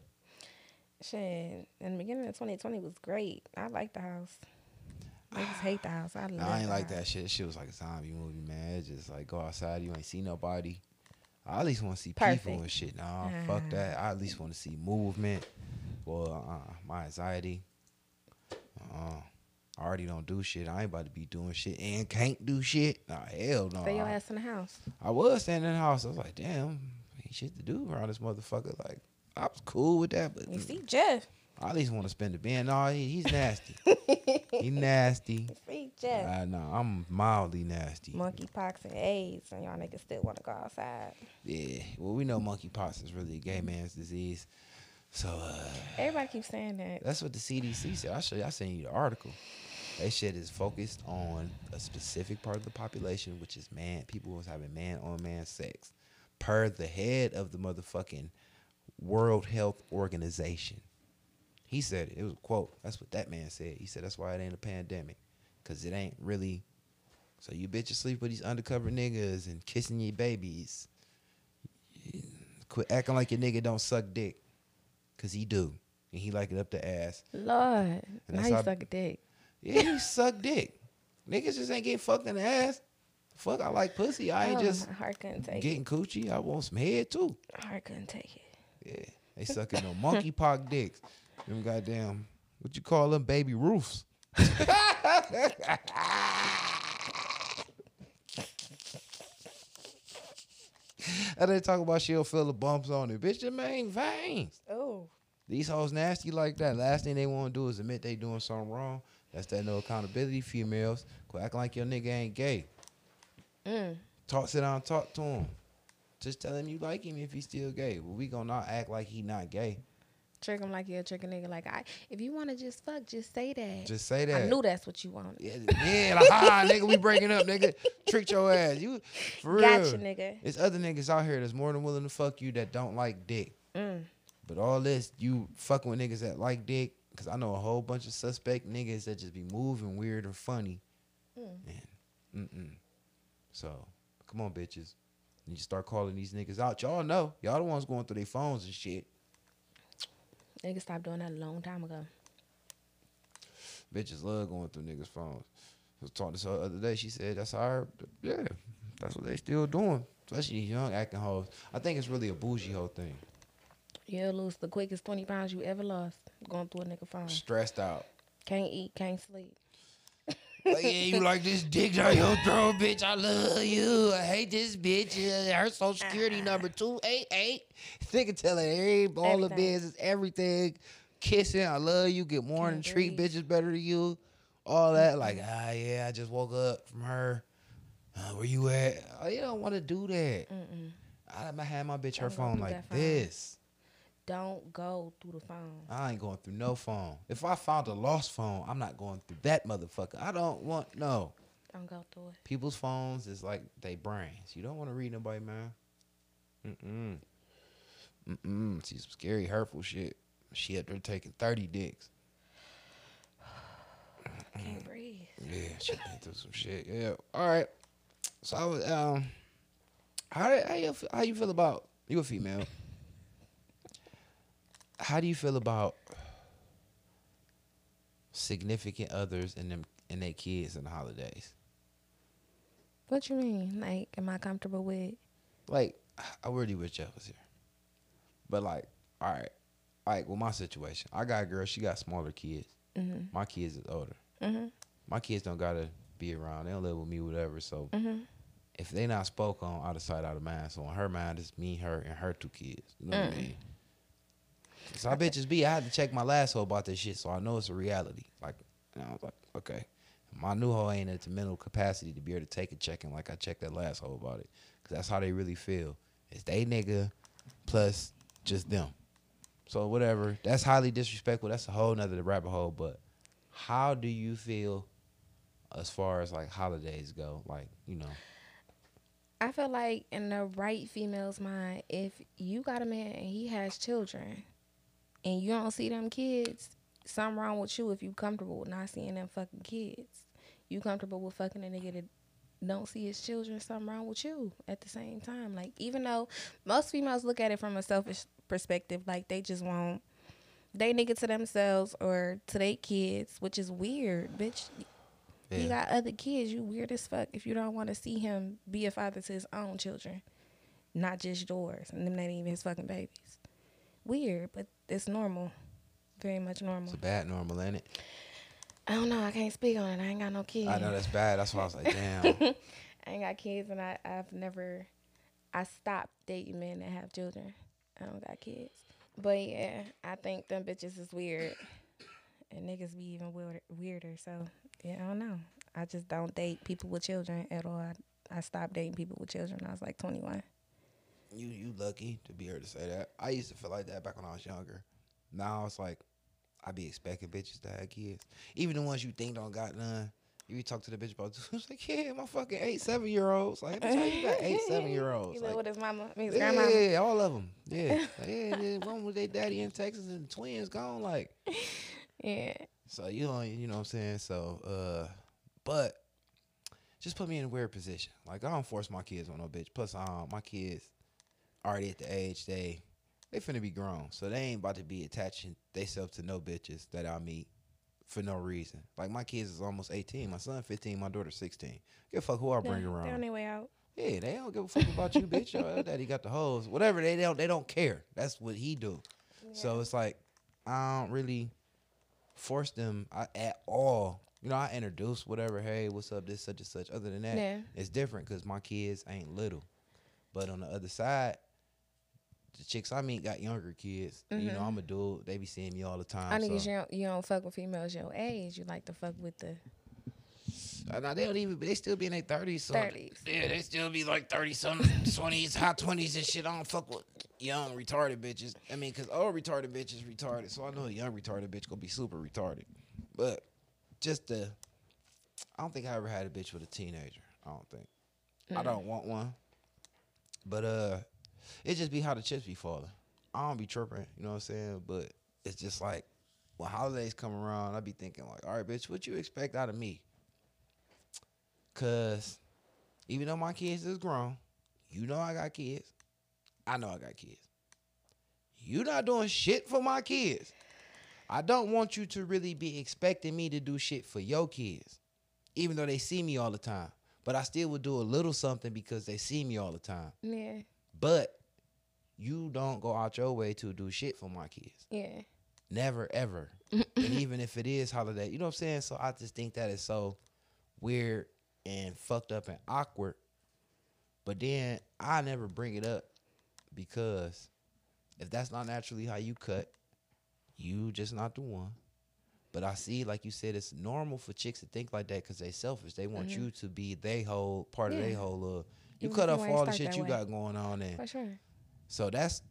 Shit. In the beginning of 2020 was great. I like the house. Niggas hate the house. I love Nah, I ain't like house. that shit. Shit was like a zombie movie, man. It's just like go outside, you ain't see nobody. I at least want to see people and shit. Nah, fuck Ah. that. I at least want to see movement. Well, uh, my anxiety. Uh, I already don't do shit. I ain't about to be doing shit and can't do shit. Nah, hell no. Stay your I, ass in the house. I was standing in the house. I was like, damn, ain't shit to do around this motherfucker. Like, I was cool with that, but You see Jeff. I at least want to spend the band. No, he, he's nasty. he nasty. See Jeff. Uh, no, I'm mildly nasty. Monkeypox and AIDS, and y'all niggas still want to go outside. Yeah. Well, we know monkeypox is really a gay man's disease. So uh, Everybody keeps saying that. that's what the CDC said. I show you. I sent you the article. They shit is focused on a specific part of the population, which is man. People who's having man on man sex, per the head of the motherfucking World Health Organization. He said it. It was a quote. That's what that man said. He said that's why it ain't a pandemic, cause it ain't really. So you bitches sleep with these undercover niggas and kissing your babies. Quit acting like your nigga don't suck dick, cause he do, and he like it up the ass. Lord, And now you how- suck a dick. Yeah, he suck dick. Niggas just ain't getting fucked in the ass. Fuck, I like pussy. I ain't Oh, just my heart couldn't take getting coochie. I want some head too. it. Heart couldn't take it. Yeah, they sucking no monkeypox dicks. Them goddamn, what you call them, Baby Ruths. and they talk about she'll feel the bumps on it. Bitch, them ain't veins. Oh, These hoes nasty like that. Last thing they want to do is admit they doing something wrong. That's that no accountability. Females, quit acting like your nigga ain't gay. mm. Talk, sit down, talk to him. Just tell him you like him if he's still gay. But we gonna not act like he not gay. Trick him like you're a trick a nigga. Like I, if you want to just fuck, just say that. Just say that. I knew that's what you wanted. Yeah, yeah like, ha, nigga, we breaking up, nigga. Tricked your ass. You for real. Gotcha, nigga. There's other niggas out here that's more than willing to fuck you that don't like dick. Mm. But all this, you fucking with niggas that like dick, because I know a whole bunch of suspect niggas that just be moving weird and funny. Mm. And, mm-mm. So, come on, bitches. You start calling these niggas out. Y'all know. Y'all the ones going through their phones and shit. Nigga stopped doing that a long time ago. Bitches love going through niggas' phones. I was talking to her the other day. She said that's our, yeah, that's what they still doing. Especially these young acting hoes. I think it's really a bougie hoe thing. You'll lose the quickest 20 pounds you ever lost going through a nigga phone. Stressed out. Can't eat, can't sleep. Like, yeah, you like this dick down your throat, bitch. I love you. I hate this bitch. Uh, Her social security number 288. Nigga telling every all the business, everything. Kissing, I love you. Get morning, Can't treat breathe. bitches better than you. All that. Like, ah, yeah, I just woke up from her. Uh, where you at? Oh, you don't want to do that. Mm-mm. I had my bitch her phone like phone. this. Don't go through the phone. I ain't going through no phone. If I found a lost phone, I'm not going through that motherfucker. I don't want no. Don't go through it. People's phones is like they brains. You don't want to read nobody, man. Mm-mm. Mm-mm. See some scary, hurtful shit. She up there taking 30 dicks. Can't breathe. Yeah, she been through some shit. Yeah. All right. So I was um how how you how you feel about you a female? How do you feel about significant others and them and their kids in the holidays? What you mean? Like, am I comfortable with? Like I really wish Jeff was here. But like, all right. Like with my situation, I got a girl, she got smaller kids. Mm-hmm. My kids is older. Mm-hmm. My kids don't gotta be around. They don't live with me, whatever. So Mm-hmm. if they not spoke on out of sight, out of mind. So on her mind, it's me, her, and her two kids. You know what I Mm. mean? So I bitches be. I had to check my last hoe about this shit, so I know it's a reality. Like, and I was like, okay, my new hoe ain't at the mental capacity to be able to take a checking like I checked that last hoe about it, cause that's how they really feel. It's they nigga plus just them. So whatever. That's highly disrespectful. That's a whole nother rabbit hole. But how do you feel as far as like holidays go? Like, you know. I feel like in the right female's mind, if you got a man and he has children and you don't see them kids, something wrong with you if you comfortable with not seeing them fucking kids. You comfortable with fucking a nigga that don't see his children, something wrong with you at the same time. Like even though most females look at it from a selfish perspective, like they just want they nigga to themselves or to their kids, which is weird, bitch. Yeah. got other kids. You weird as fuck if you don't want to see him be a father to his own children, not just yours, and them not even his fucking babies. Weird, but it's normal, very much normal. It's a bad normal, ain't it? I don't know. I can't speak on it. I ain't got no kids. I know that's bad. That's why I was like, damn. I ain't got kids, and I I've never. I stopped dating men that have children. I don't got kids, but yeah, I think them bitches is weird, and niggas be even weirder. weirder so yeah, I don't know. I just don't date people with children at all. I, I stopped dating people with children. I was like twenty one. You you lucky to be here to say that. I used to feel like that back when I was younger. Now it's like I be expecting bitches to have kids, even the ones you think don't got none. You talk to the bitch about, it's like, yeah, my fucking eight, seven year olds. Like, how you got eight, seven year olds? You Like, with his mama, I mean his yeah, grandma. Yeah, all of them. Yeah, yeah. then One with their daddy in Texas and the twins gone. Like, Yeah, so you know, you know what I'm saying. So, uh, but just put me in a weird position. Like I don't force my kids on no bitch. Plus, um, my kids already at the age they they finna be grown, so they ain't about to be attaching themselves to no bitches that I meet for no reason. Like my kids is almost 18. My son 15. My daughter 16. Give a fuck who I bring yeah, around. They on their way out. Yeah, they don't give a fuck about you, bitch. Your daddy got the hoes. Whatever they don't, they don't care. That's what he do. So it's like I don't really force them at all. You know, I introduce whatever. Hey, what's up? This such and such. Other than that, Yeah. it's different because my kids ain't little. But on the other side, the chicks I meet got younger kids. You know, I'm a dude. They be seeing me all the time. Mm-hmm. I niggas so. you don't you don't fuck with females your age. You like to fuck with the Uh, nah, they don't even. They still be in their thirties. So 30s. Yeah, they still be like thirty something, twenties, high twenties and shit. I don't fuck with young retarded bitches. I mean, cause old retarded bitches retarded. So I know a young retarded bitch gonna be super retarded. But just the, I don't think I ever had a bitch with a teenager. I don't think. I don't want one. But uh, it just be how the chips be falling. I don't be tripping. You know what I'm saying? But it's just like when holidays come around, I be thinking like, all right, bitch, what you expect out of me? Cause even though my kids is grown, you know I got kids. I know I got kids. You not doing shit for my kids. I don't want you to really be expecting me to do shit for your kids, even though they see me all the time. But I still would do a little something because they see me all the time. yeah But you don't go out your way to do shit for my kids. yeah. Never ever. and even if it is holiday, you know what I'm saying? So I just think that is so weird and fucked up and awkward. But then I never bring it up because if that's not naturally how you cut, you just not the one. But I see, like you said, it's normal for chicks to think like that because they selfish. They want you to be they whole part of their whole. Uh, you Even cut off all the shit you way. got going on, and For sure. So that's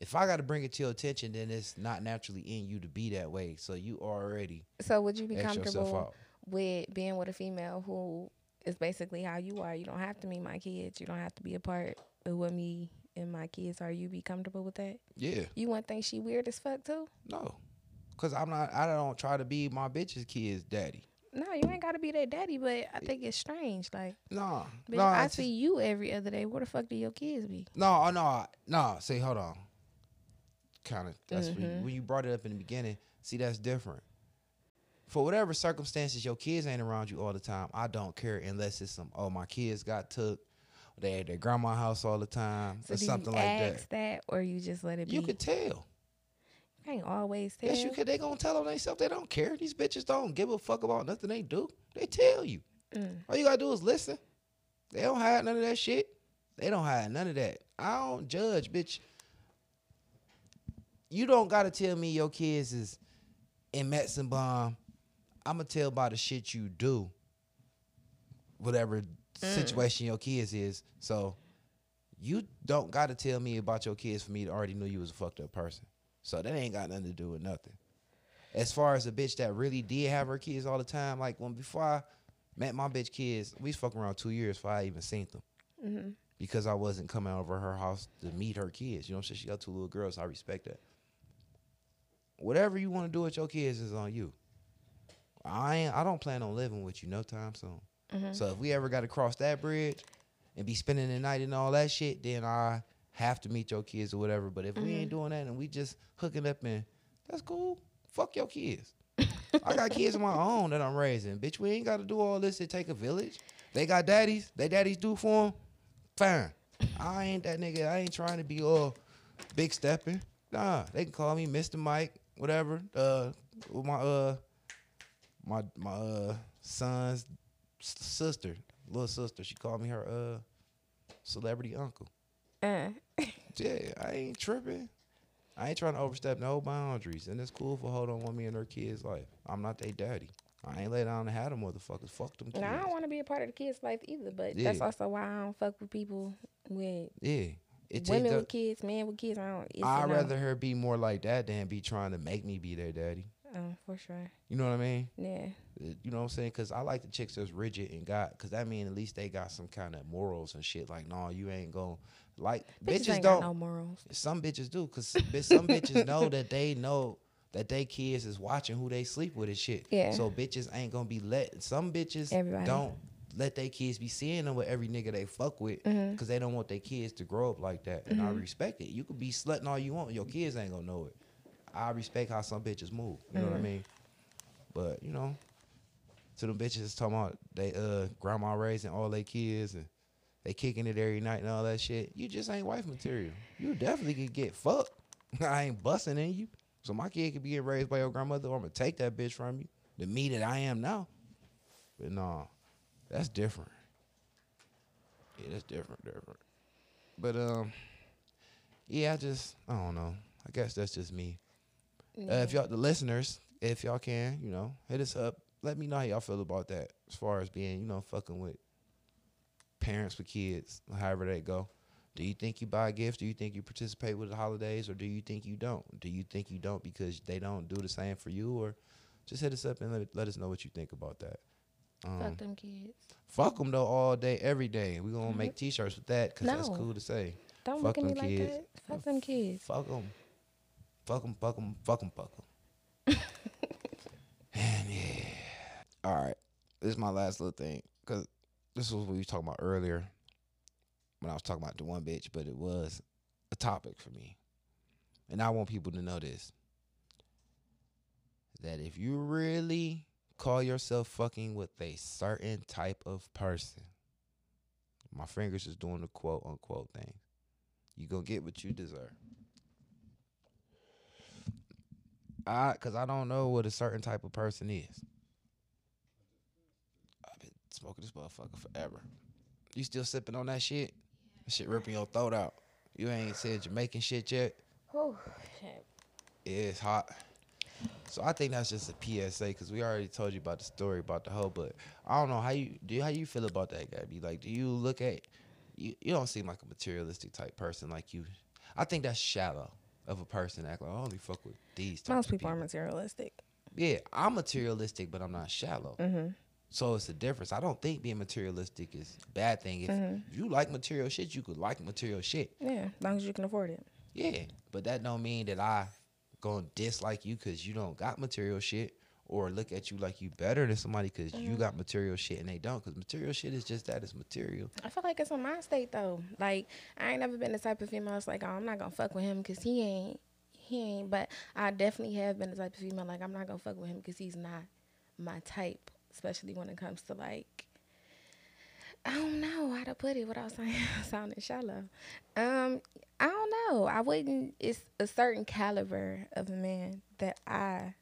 if I got to bring it to your attention, then it's not naturally in you to be that way. So you already So would you be comfortable with being with a female who is basically how you are? You don't have to meet my kids. You don't have to be a part of what me and my kids are. You be comfortable with that? Yeah, You wouldn't think she weird as fuck too? no, cause I'm not. I don't try to be my bitch's kid's daddy. No, you ain't gotta be their daddy, but I think it's strange. Like, Nah, bitch, no, I see you every other day. Where the fuck do your kids be? no, oh, no, no. See, hold on. Kind of. That's when, Mm-hmm. you, when you brought it up in the beginning. See, that's different. For whatever circumstances, your kids ain't around you all the time. I don't care unless it's some. Oh, my kids got took. They at their grandma house all the time, So or something you like ask that. or you just let it be? You could tell. Can't always tell. Yes, you could. They gonna tell them themselves. They don't care. These bitches don't give a fuck about nothing they do. They tell you. Mm. All you gotta do is listen. They don't hide none of that shit. They don't hide none of that. I don't judge, bitch. you don't gotta tell me your kids is in medicine bomb. I'ma tell by the shit you do. Whatever situation your kids is. So you don't gotta tell me about your kids for me to already know you was a fucked up person. So that ain't got nothing to do with nothing. As far as a bitch that really did have her kids all the time, like when before I met my bitch kids, we was fucking around two years before I even seen them. Mm-hmm. Because I wasn't coming over her house to meet her kids. You know what I'm saying? She got two little girls. I respect that. Whatever you want to do with your kids is on you. I ain't, I don't plan on living with you no time soon. So if we ever got to cross that bridge and be spending the night and all that shit, then I have to meet your kids or whatever. But if we ain't doing that and we just hooking up and that's cool. Fuck your kids. I got kids of my own that I'm raising. Bitch, we ain't got to do all this. It take a village. They got daddies. They daddies do for them. Fine. I ain't that nigga. I ain't trying to be all big stepping. Nah, they can call me Mr. Mike, whatever. Uh, with my uh, my my uh son's sister, little sister. She called me her uh celebrity uncle. Uh, Yeah, I ain't tripping. I ain't trying to overstep no boundaries, and it's cool for hold on want me in her kids' life. I'm not their daddy. I ain't lay down and have them motherfuckers. Fuck them kids. now I don't want to be a part of the kids' life either, but Yeah. that's also why I don't fuck with people with yeah, it women with kids, men with kids. I don't. I'd rather her be more like that than be trying to make me be their daddy. Oh, for sure. You know what I mean? Yeah. Uh, You know what I'm saying? Because I like the chicks that's rigid and got, because that mean at least they got some kind of morals and shit. Like, no, you ain't going to like Bitches, bitches don't. no morals. Some bitches do, cause some bitches know that they know that they kids is watching who they sleep with and shit. Yeah. So bitches ain't gonna be let. Some bitches Everybody. don't let their kids be seeing them with every nigga they fuck with, Mm-hmm. cause they don't want their kids to grow up like that. And I respect it. You could be slutting all you want, your kids ain't gonna know it. I respect how some bitches move. You know what I Mm-hmm. mean? But you know, to them bitches talking about they uh grandma raising all their kids and they kicking it every night and all that shit. You just ain't wife material. You definitely could get fucked. I ain't busting in you. So my kid could be getting raised by your grandmother, or I'm gonna take that bitch from you. The me that I am now. But no, that's different. Yeah, that's different, different. But um, yeah, I just I don't know. I guess that's just me. Uh, if y'all the listeners, if y'all can, you know, hit us up. Let me know how y'all feel about that. As far as being, you know, fucking with parents with kids, however they go. Do you think you buy gifts? Do you think you participate with the holidays, or do you think you don't? Do you think you don't because they don't do the same for you, or just hit us up and let, let us know what you think about that. Um, Fuck them kids. fuck them though all day, every day. We gonna make T-shirts with that because that's cool to say. Don't fuck look at me them like kids. that. Fuck them kids. Fuck them. Fuck them, fuck them, fuck them, fuck them. and yeah. All right. This is my last little thing. Because this was what we was talking about earlier when I was talking about the one bitch, but it was a topic for me. And I want people to know this. That if you really call yourself fucking with a certain type of person, my fingers is doing the quote unquote thing. You gonna get what you deserve. I, cause I don't know what a certain type of person is. Smoking this motherfucker forever. You still sipping on that shit? That shit ripping your throat out. You ain't said Jamaican shit yet. Oh shit. It's hot. So I think that's just a PSA because we already told you about the story about the hoe, but I don't know how you do. How you feel about that, Gabby? Like, do you look at you? You don't seem like a materialistic type person. Like you, I think that's shallow of a person. Act like I only fuck with these. Most of people are materialistic. yeah, I'm materialistic, but I'm not shallow. Mm-hmm. So it's a difference. I don't think being materialistic is a bad thing. If, Mm-hmm. you like material shit, you could like material shit. Yeah, as long as you can afford it. Yeah, but that don't mean that I gonna dislike you because you don't got material shit, or look at you like you better than somebody because Mm-hmm. you got material shit and they don't. Because material shit is just that. It's material. I feel like it's a mind state though. Like I ain't never been the type of female that's like, oh, I'm not gonna fuck with him because he ain't, he ain't. But I definitely have been the type of female like I'm not gonna fuck with him because he's not my type, especially when it comes to like. I don't know how to put it without sounding sounding shallow. Um, I don't know. I wouldn't. It's a certain caliber of a man that I,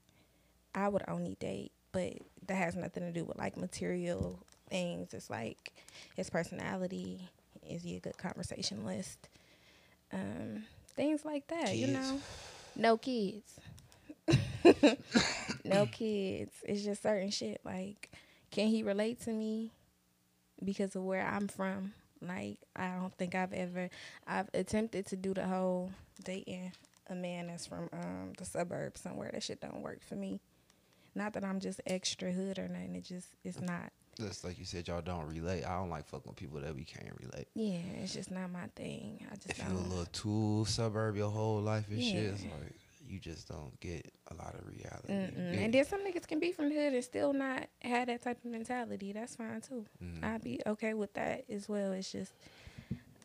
I would only date, but that has nothing to do with like material things. It's like his personality. Is he a good conversationalist? Um, things like that. You know. no kids. no kids. It's just certain shit. Like, can he relate to me because of where I'm from? Like, I don't think I've ever I've attempted to do the whole dating a man that's from um the suburbs somewhere. That shit don't work for me. Not that I'm just extra hood or nothing. It just it's not. Just like you said, y'all don't relate. I don't like fucking with people that we can't relate. Yeah, it's just not my thing. I just If you're a little too suburb your whole life and shit, it's like you just don't get a lot of reality. Yeah. And then some niggas can be from the hood and still not have that type of mentality. That's fine too. Mhm. I'd be okay with that as well. It's just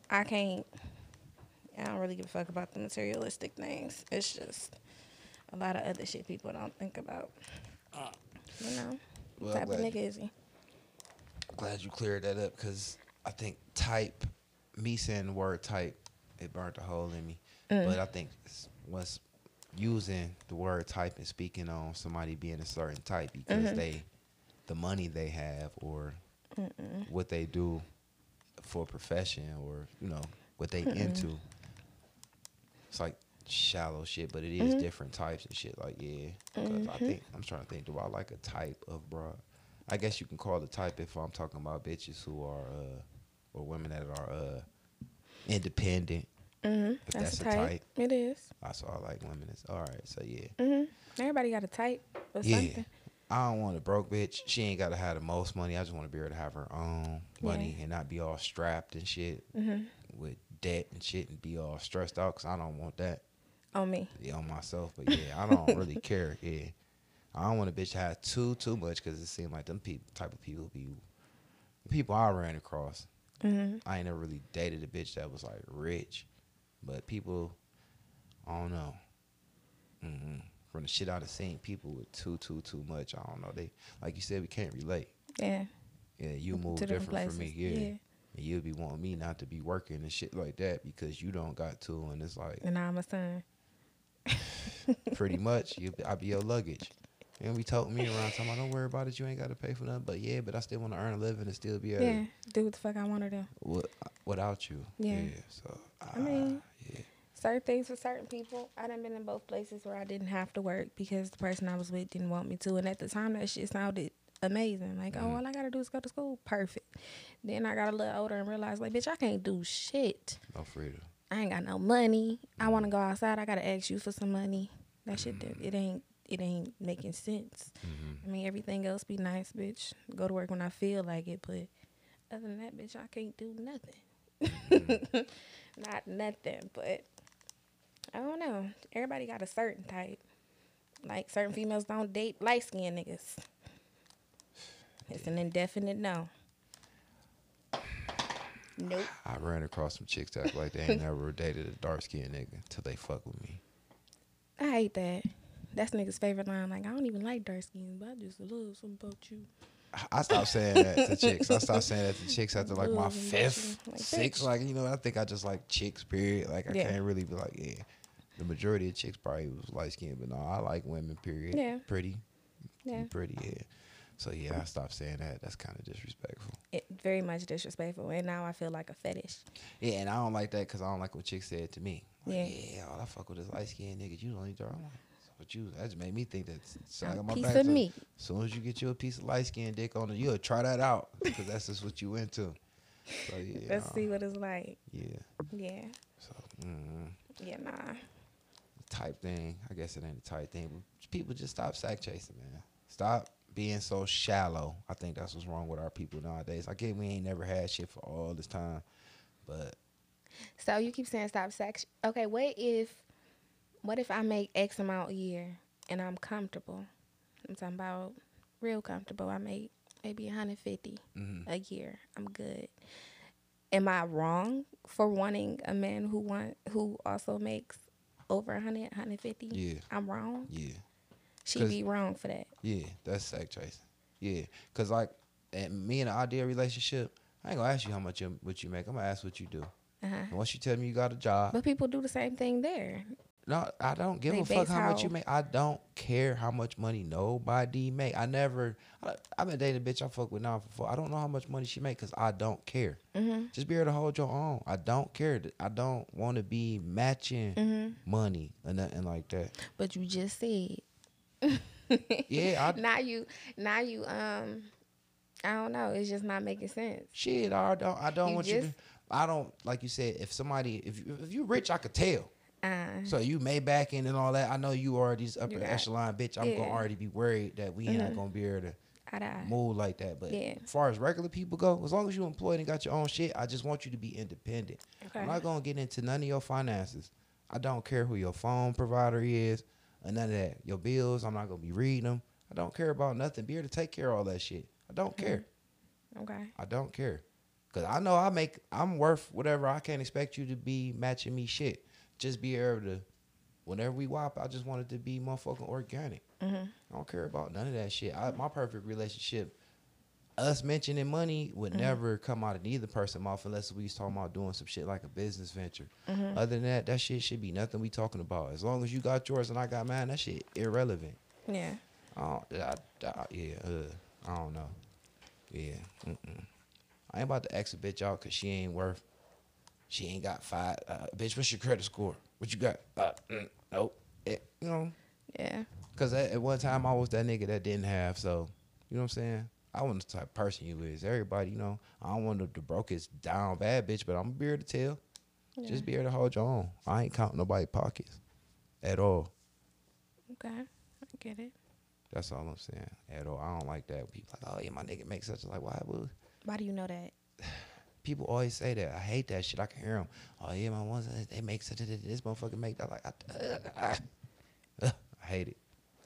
I can't. I don't really give a fuck about the materialistic things. It's just a lot of other shit people don't think about. You know, Well, I'm type of glad, nigga is he? glad you cleared that up because I think type, me saying the word type, it burnt a hole in me. Mm. But I think it's- once using the word type and speaking on somebody being a certain type because Mhm. they, the money they have or Mm-mm. what they do for a profession or you know what they into. It's like shallow shit, but it is Mhm. different types and shit. Like yeah I Mhm. think I'm trying to think. Do I like a type of broad? I guess you can call the type if I'm talking about bitches who are uh or women that are uh independent. Mm-hmm. That's, that's a type. type. It is. That's all I like women. That's all right. So yeah, Mm-hmm. Everybody got a type or yeah. something. I don't want a broke bitch. She ain't got to have the most money. I just want to be able to have her own money Yeah. and not be all strapped and shit Mm-hmm. with debt and shit and be all stressed out because I don't want that On me. yeah, on myself. But yeah, I don't really care. Yeah, I don't want a bitch to have too too much because it seemed like them people type of people be people I ran across. Mm-hmm. I ain't never really dated a bitch that was like rich, but people, I don't know. hmm From the shit I've seen, people with too too too much. I don't know. They like you said, we can't relate. Yeah. Yeah, you move to different from me. places. Yeah. And you'll be wanting me not to be working and shit like that because you don't got to, and it's like And I'm a son. pretty much you I be your luggage. And we told me around time, I don't worry about it. You ain't got to pay for nothing. But yeah, but I still want to earn a living and still be able Yeah. to, Do what the fuck I want to do. wi- without you. Yeah. So I mean, ah, yeah. certain things for certain people. I done been in both places where I didn't have to work because the person I was with didn't want me to. And at the time, that shit sounded amazing. Like, oh, Mhm. all I gotta do is go to school. Perfect. Then I got a little older and realized, like, bitch, I can't do shit. no freedom. I ain't got no money. I want to go outside. I gotta ask you for some money. That shit, Mm. it ain't. It ain't making sense. hmm I mean, everything else be nice, bitch. Go to work when I feel like it, but other than that, bitch, I can't do nothing. Not nothing, but I don't know. Everybody got a certain type. Like certain females don't date light skinned niggas. It's an indefinite no. Nope. I ran across some chicks that like they ain't never dated a dark skinned nigga till they fuck with me. I hate that. That's niggas' favorite line. Like I don't even like dark skins, but I just love something about you. I stopped saying that to chicks. I stopped saying that to chicks after like my mm, fifth, bitching. Like, sixth. Like you know, I think I just like chicks. Period. Like I Yeah. can't really be like yeah. The majority of chicks probably was light skinned, but no, I like women. Period. Yeah. Pretty. Yeah. Pretty. Yeah. So yeah, I stopped saying that. That's kind of disrespectful. It, very much disrespectful, and now I feel like a fetish. Yeah, and I don't like that because I don't like what chicks said to me. Like, Yeah. yeah, all I fuck with is light skinned niggas. You don't need dark. I'm like, so what you? That just made me think that. So my piece back of meat. As soon as you get you a piece of light skinned dick on it, you'll try that out because that's just what you into. So yeah, Let's uh, see what it's like. Yeah. Yeah. So mm, Yeah, nah. type thing. I guess it ain't a type thing, but people just stop sack chasing, man. Stop being so shallow. I think that's what's wrong with our people nowadays. I get we ain't never had shit for all this time, but So you keep saying stop sex. Okay, what if what if I make X amount a year and I'm comfortable? I'm talking about real comfortable. I make maybe 150 mhm. a year. I'm good. Am I wrong for wanting a man who want who also makes over 100, 150? yeah, I'm wrong. yeah. She be wrong for that. Yeah, that's sack chasing. Yeah, cause like, and me in an ideal relationship, I ain't gonna ask you how much you, what you make. I'm gonna ask what you do. Uh-huh. And once you tell me you got a job, But people do the same thing there. No, I don't give They a fuck base how much you make. I don't care how much money nobody make. I never. I, I've been dating a bitch I fuck with now for four. I don't know how much money she make because I don't care. Mm-hmm. Just be able to hold your own. I don't care. I don't want to be matching Mm-hmm. money or nothing like that. But you just said. Yeah, I now you, now you, um, I don't know. It's just not making sense. shit. I don't. I don't You want you to. I don't like you said. If somebody, if you, if you rich, I could tell. Uh, So you may back in and all that. I know you already this upper echelon bitch. I'm yeah. gonna already be worried that we ain't Mhm. gonna be able to move like that. But Yeah. as far as regular people go, as long as you employed and got your own shit, I just want you to be independent. Okay. I'm not gonna get into none of your finances. I don't care who your phone provider is or none of that. Your bills, I'm not gonna be reading them. I don't care about nothing. Be here to take care of all that shit. I don't care. Okay. I don't care. Cause I know I make I'm worth whatever. I can't expect you to be matching me shit. Just be able to whenever we wop, I just want it to be motherfucking organic. Mm-hmm. I don't care about none of that shit. I, my perfect relationship, us mentioning money would Mm-hmm. never come out of neither person mouth unless we was talking about doing some shit like a business venture. Mm-hmm. Other than that, that shit should be nothing we talking about. As long as you got yours and I got mine, that shit irrelevant. Yeah. I don't, I, I, yeah, uh, I don't know. Yeah, mm-mm. I ain't about to ask a bitch out because she ain't worth. She ain't got five. Uh, bitch, what's your credit score? What you got? Uh, mm, nope. It, you know, Yeah. because at, at one time I was that nigga that didn't have. So, you know what I'm saying? I wasn't the type of person you is. Everybody, you know, I don't want the, the brokest down bad bitch, but I'm be here to tell. yeah. Just be here to hold your own. I ain't counting nobody's pockets at all. Okay. I get it. That's all I'm saying. At all. I don't like that. People like, oh yeah, my nigga makes such a like. Why would Why do you know that? people always say that? I hate that shit. I can hear them. Oh yeah, my ones they make such a this motherfucker make that like. I, I hate it.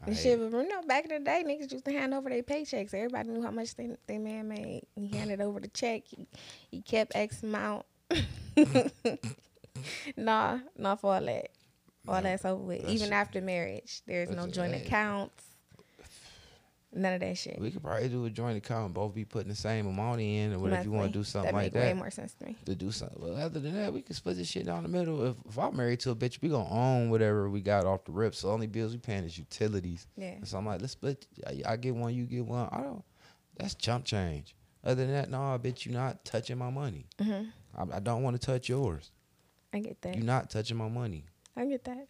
I shit, but you know, back in the day, niggas used to hand over their paychecks. Everybody knew how much they, they man made. He handed over the check. He, he kept X amount. nah, not for all that. All that's over with. that's- Even after marriage, there's no joint accounts. None of that shit. We could probably do a joint account and both be putting the same amount in, or whatever you want to do something like that like make way more sense to me. to do something. Well, other than that, we can split this shit down the middle. If, if I'm married to a bitch, we gonna own whatever we got off the rip. So only bills we paying is utilities. Yeah. So I'm like, let's split. I, I get one, you get one. I don't. That's chump change. Other than that, no, I bet you not touching my money. hmm I, I don't want to touch yours. I get that. You're not touching my money. I get that.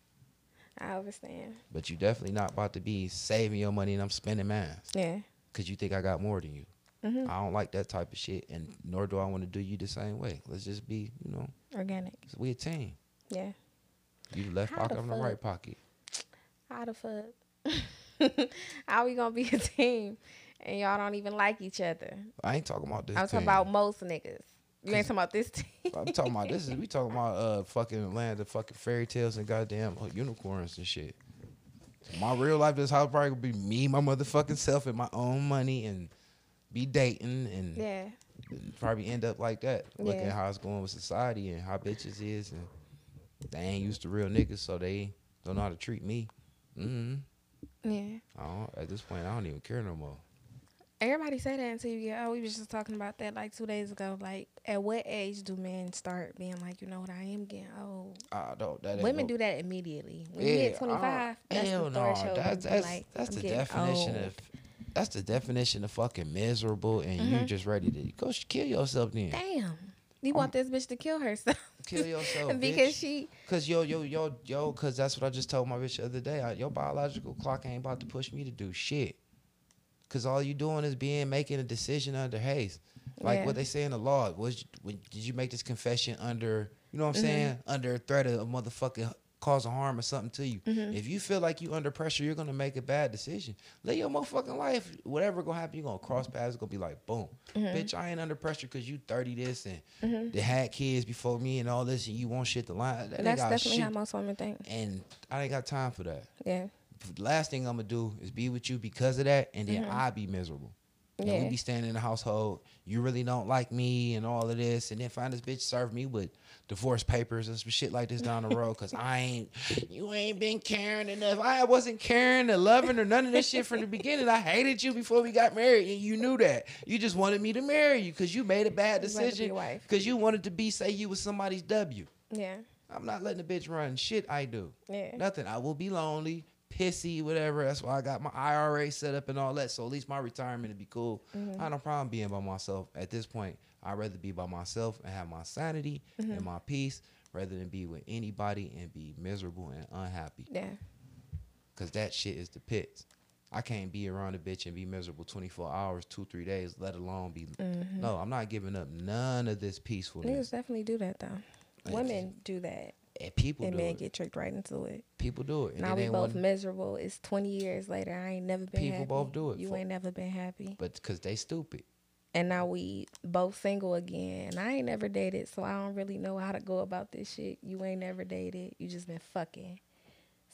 I understand. But you definitely not about to be saving your money and I'm spending mine Yeah. because you think I got more than you. hmm I don't like that type of shit, and nor do I want to do you the same way. Let's just be, you know, Organic. we a team. Yeah. You the left How pocket, the I'm the right pocket. How the fuck? How we gonna be a team and y'all don't even like each other? I ain't talking about this. I'm talking team. about most niggas. You ain't talking about this team. I'm talking about this. Is we talking about uh fucking land of fucking fairy tales and goddamn uh, unicorns and shit. My real life, this house probably gonna be me, my motherfucking self, and my own money, and be dating and, yeah. probably end up like that. Looking Yeah. at how it's going with society and how bitches is, and they ain't used to real niggas, so they don't know how to treat me. hmm Yeah. I don't, at this point, I don't even care no more. Everybody say that until you get oh, we was just talking about that like two days ago. Like at what age do men start being like, you know what, I am getting old? Don't. That ain't Women no- do that immediately. When Yeah, you hit twenty five, that's hell the no. threshold. That's that's like, that's the definition old. of that's the definition of fucking miserable, and you Mhm. just ready to go kill yourself then. Damn. You want this bitch to kill herself Kill yourself, because bitch. she Cause yo yo yo yo, cause that's what I just told my bitch the other day. I, your biological clock ain't about to push me to do shit. Cause all you doing is being making a decision under haste. Like Yeah. what they say in the law was, when, did you make this confession under, you know what I'm Mhm. saying, under threat of a motherfucking causing harm or something to you? Mhm. If you feel like you under pressure, you're gonna make a bad decision. Live your motherfucking life. Whatever gonna happen, you're gonna cross paths. It's gonna be like boom, Mhm. bitch. I ain't under pressure because you 30 this and Mhm. they had kids before me and all this, and you want shit to line. That ain't definitely shit. how most women think. and I ain't got time for that. Yeah. The last thing I'm gonna do is be with you because of that, and then Mhm. I be miserable. And Yeah. we be standing in the household. You really don't like me and all of this, and then find this bitch serve me with divorce papers and some shit like this down the road. Cause I ain't, you ain't been caring enough. I wasn't caring or loving or none of this shit from the beginning. I hated you before we got married, and you knew that. You just wanted me to marry you because you made a bad You wanted to be decision. Because you wanted to be say you was somebody's W. Yeah. I'm not letting the bitch run shit I do. Yeah. Nothing. I will be lonely, pissy, whatever. That's why I got my IRA set up and all that. So at least my retirement would be cool. Mm-hmm. I don't have no problem being by myself. At this point, I'd rather be by myself and have my sanity and mm-hmm. my peace rather than be with anybody and be miserable and unhappy. Yeah. Cause that shit is the pits. I can't be around a bitch and be miserable 24 hours, two, three days, let alone be. Mm-hmm. No, I'm not giving up none of this peacefulness. Niggas definitely do that though. Women do that, And people and do men it. get tricked right into it. people do it. And now we both one- miserable. It's twenty years later. I ain't never been People happy. both do it. You ain't never been happy. but because they stupid. And now we both single again. And I ain't never dated, so I don't really know how to go about this shit. You ain't never dated. You just been fucking.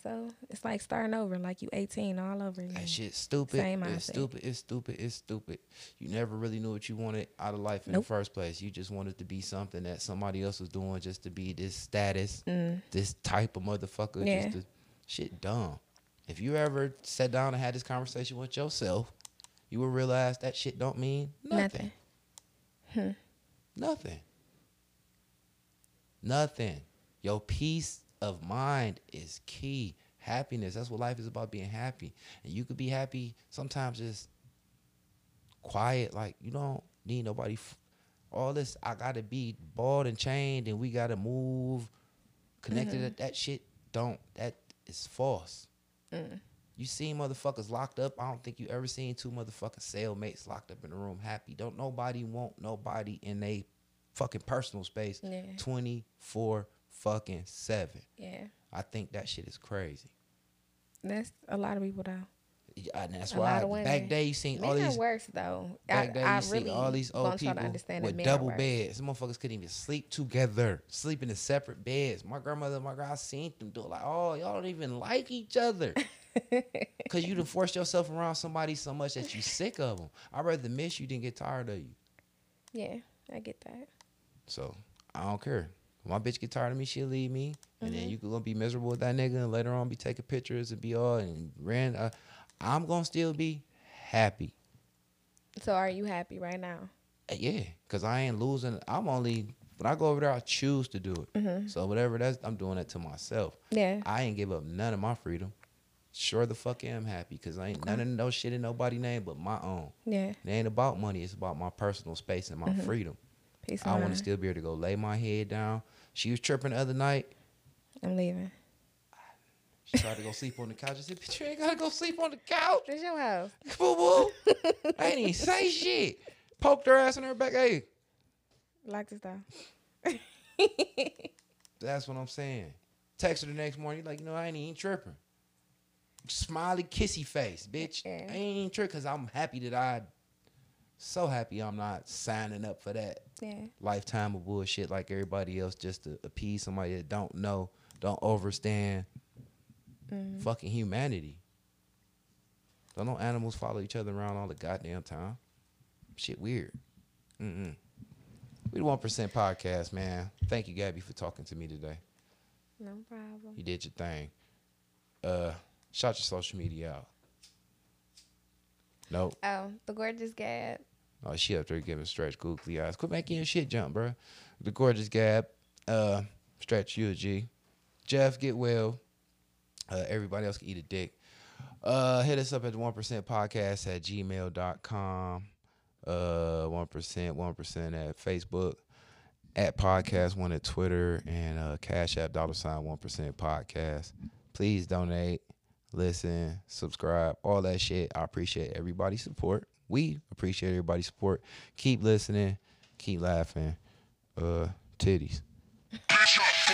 So it's like starting over, like you 18 all over again. That shit stupid. Same it's mindset. stupid. It's stupid. It's stupid. You never really knew what you wanted out of life in Nope. the first place. You just wanted to be something that somebody else was doing just to be this status, Mm. this type of motherfucker. Yeah. Just to, shit dumb. If you ever sat down and had this conversation with yourself, you would realize that shit don't mean nothing. Nothing. Nothing. Nothing. Your peace of mind is key. Happiness. That's what life is about being happy. And you could be happy sometimes just quiet. Like you don't need nobody. F- all this, I gotta be balled and chained, and we gotta move. Connected. Mm-hmm. That, that shit don't. That is false. Mm. You seen motherfuckers locked up. I don't think you ever seen two motherfucking cellmates locked up in a room happy. Don't nobody want nobody in a fucking personal space Yeah. 24 fucking 7. Yeah. I think that shit is crazy. That's a lot of people though. Yeah, and that's A why of back day you seen all Men these worse though. back I, day I you really see all these old people to understand that with double beds. Some motherfuckers couldn't even sleep together, sleeping in separate beds. My grandmother, my grandma seen them do it like, oh, y'all don't even like each other. Cause you done forced yourself around somebody so much that you sick of them. I'd rather miss you than get tired of you. Yeah, I get that. So I don't care. When my bitch get tired of me, she'll leave me, and Mm-hmm. then you gonna be miserable with that nigga, and later on be taking pictures and be all and ran. Uh, I'm gonna still be happy. So are you happy right now? Uh, Yeah, cause I ain't losing. I'm only when I go over there, I choose to do it. So whatever that's, I'm doing that to myself. Yeah. I ain't give up none of my freedom. Sure the fuck am happy, cause I ain't none of no shit in nobody name but my own. Yeah. It ain't about money. It's about my personal space and my freedom. Peace I want to still be able to go lay my head down. She was tripping the other night. I'm leaving. She tried to go sleep on the couch. I said, "Bitch, you ain't gotta go sleep on the couch, It's your house. boo boo." I ain't even say shit. Poked her ass in her back. Hey, Like this though. that's what I'm saying. Text her the next morning. Like, you know, I ain't even tripping. Smiley, kissy face, bitch. I ain't even tripping because I'm happy that I. So happy I'm not signing up for that Yeah. lifetime of bullshit like everybody else just to appease somebody that don't know, don't understand fucking humanity. Don't no animals follow each other around all the goddamn time. Shit weird. Mm-mm. We the one percent podcast, man. Thank you, Gabby, for talking to me today. No problem. You did your thing. Uh, shout your social media out. Nope. Oh, the gorgeous Gab. Oh, she up there giving stretch googly eyes. Quit making your shit jump, bro. The gorgeous Gab, uh, stretch you a G. Jeff, get well. Uh, everybody else can eat a dick. Uh, hit us up at the one percent podcast at gmail.com. Uh, one percent, one percent at Facebook, at podcast one at Twitter, and uh, Cash App dollar sign one percent podcast. Please donate, listen, subscribe, all that shit. I appreciate everybody's support. We appreciate everybody's support. Keep listening, keep laughing. Uh, titties. Bitch up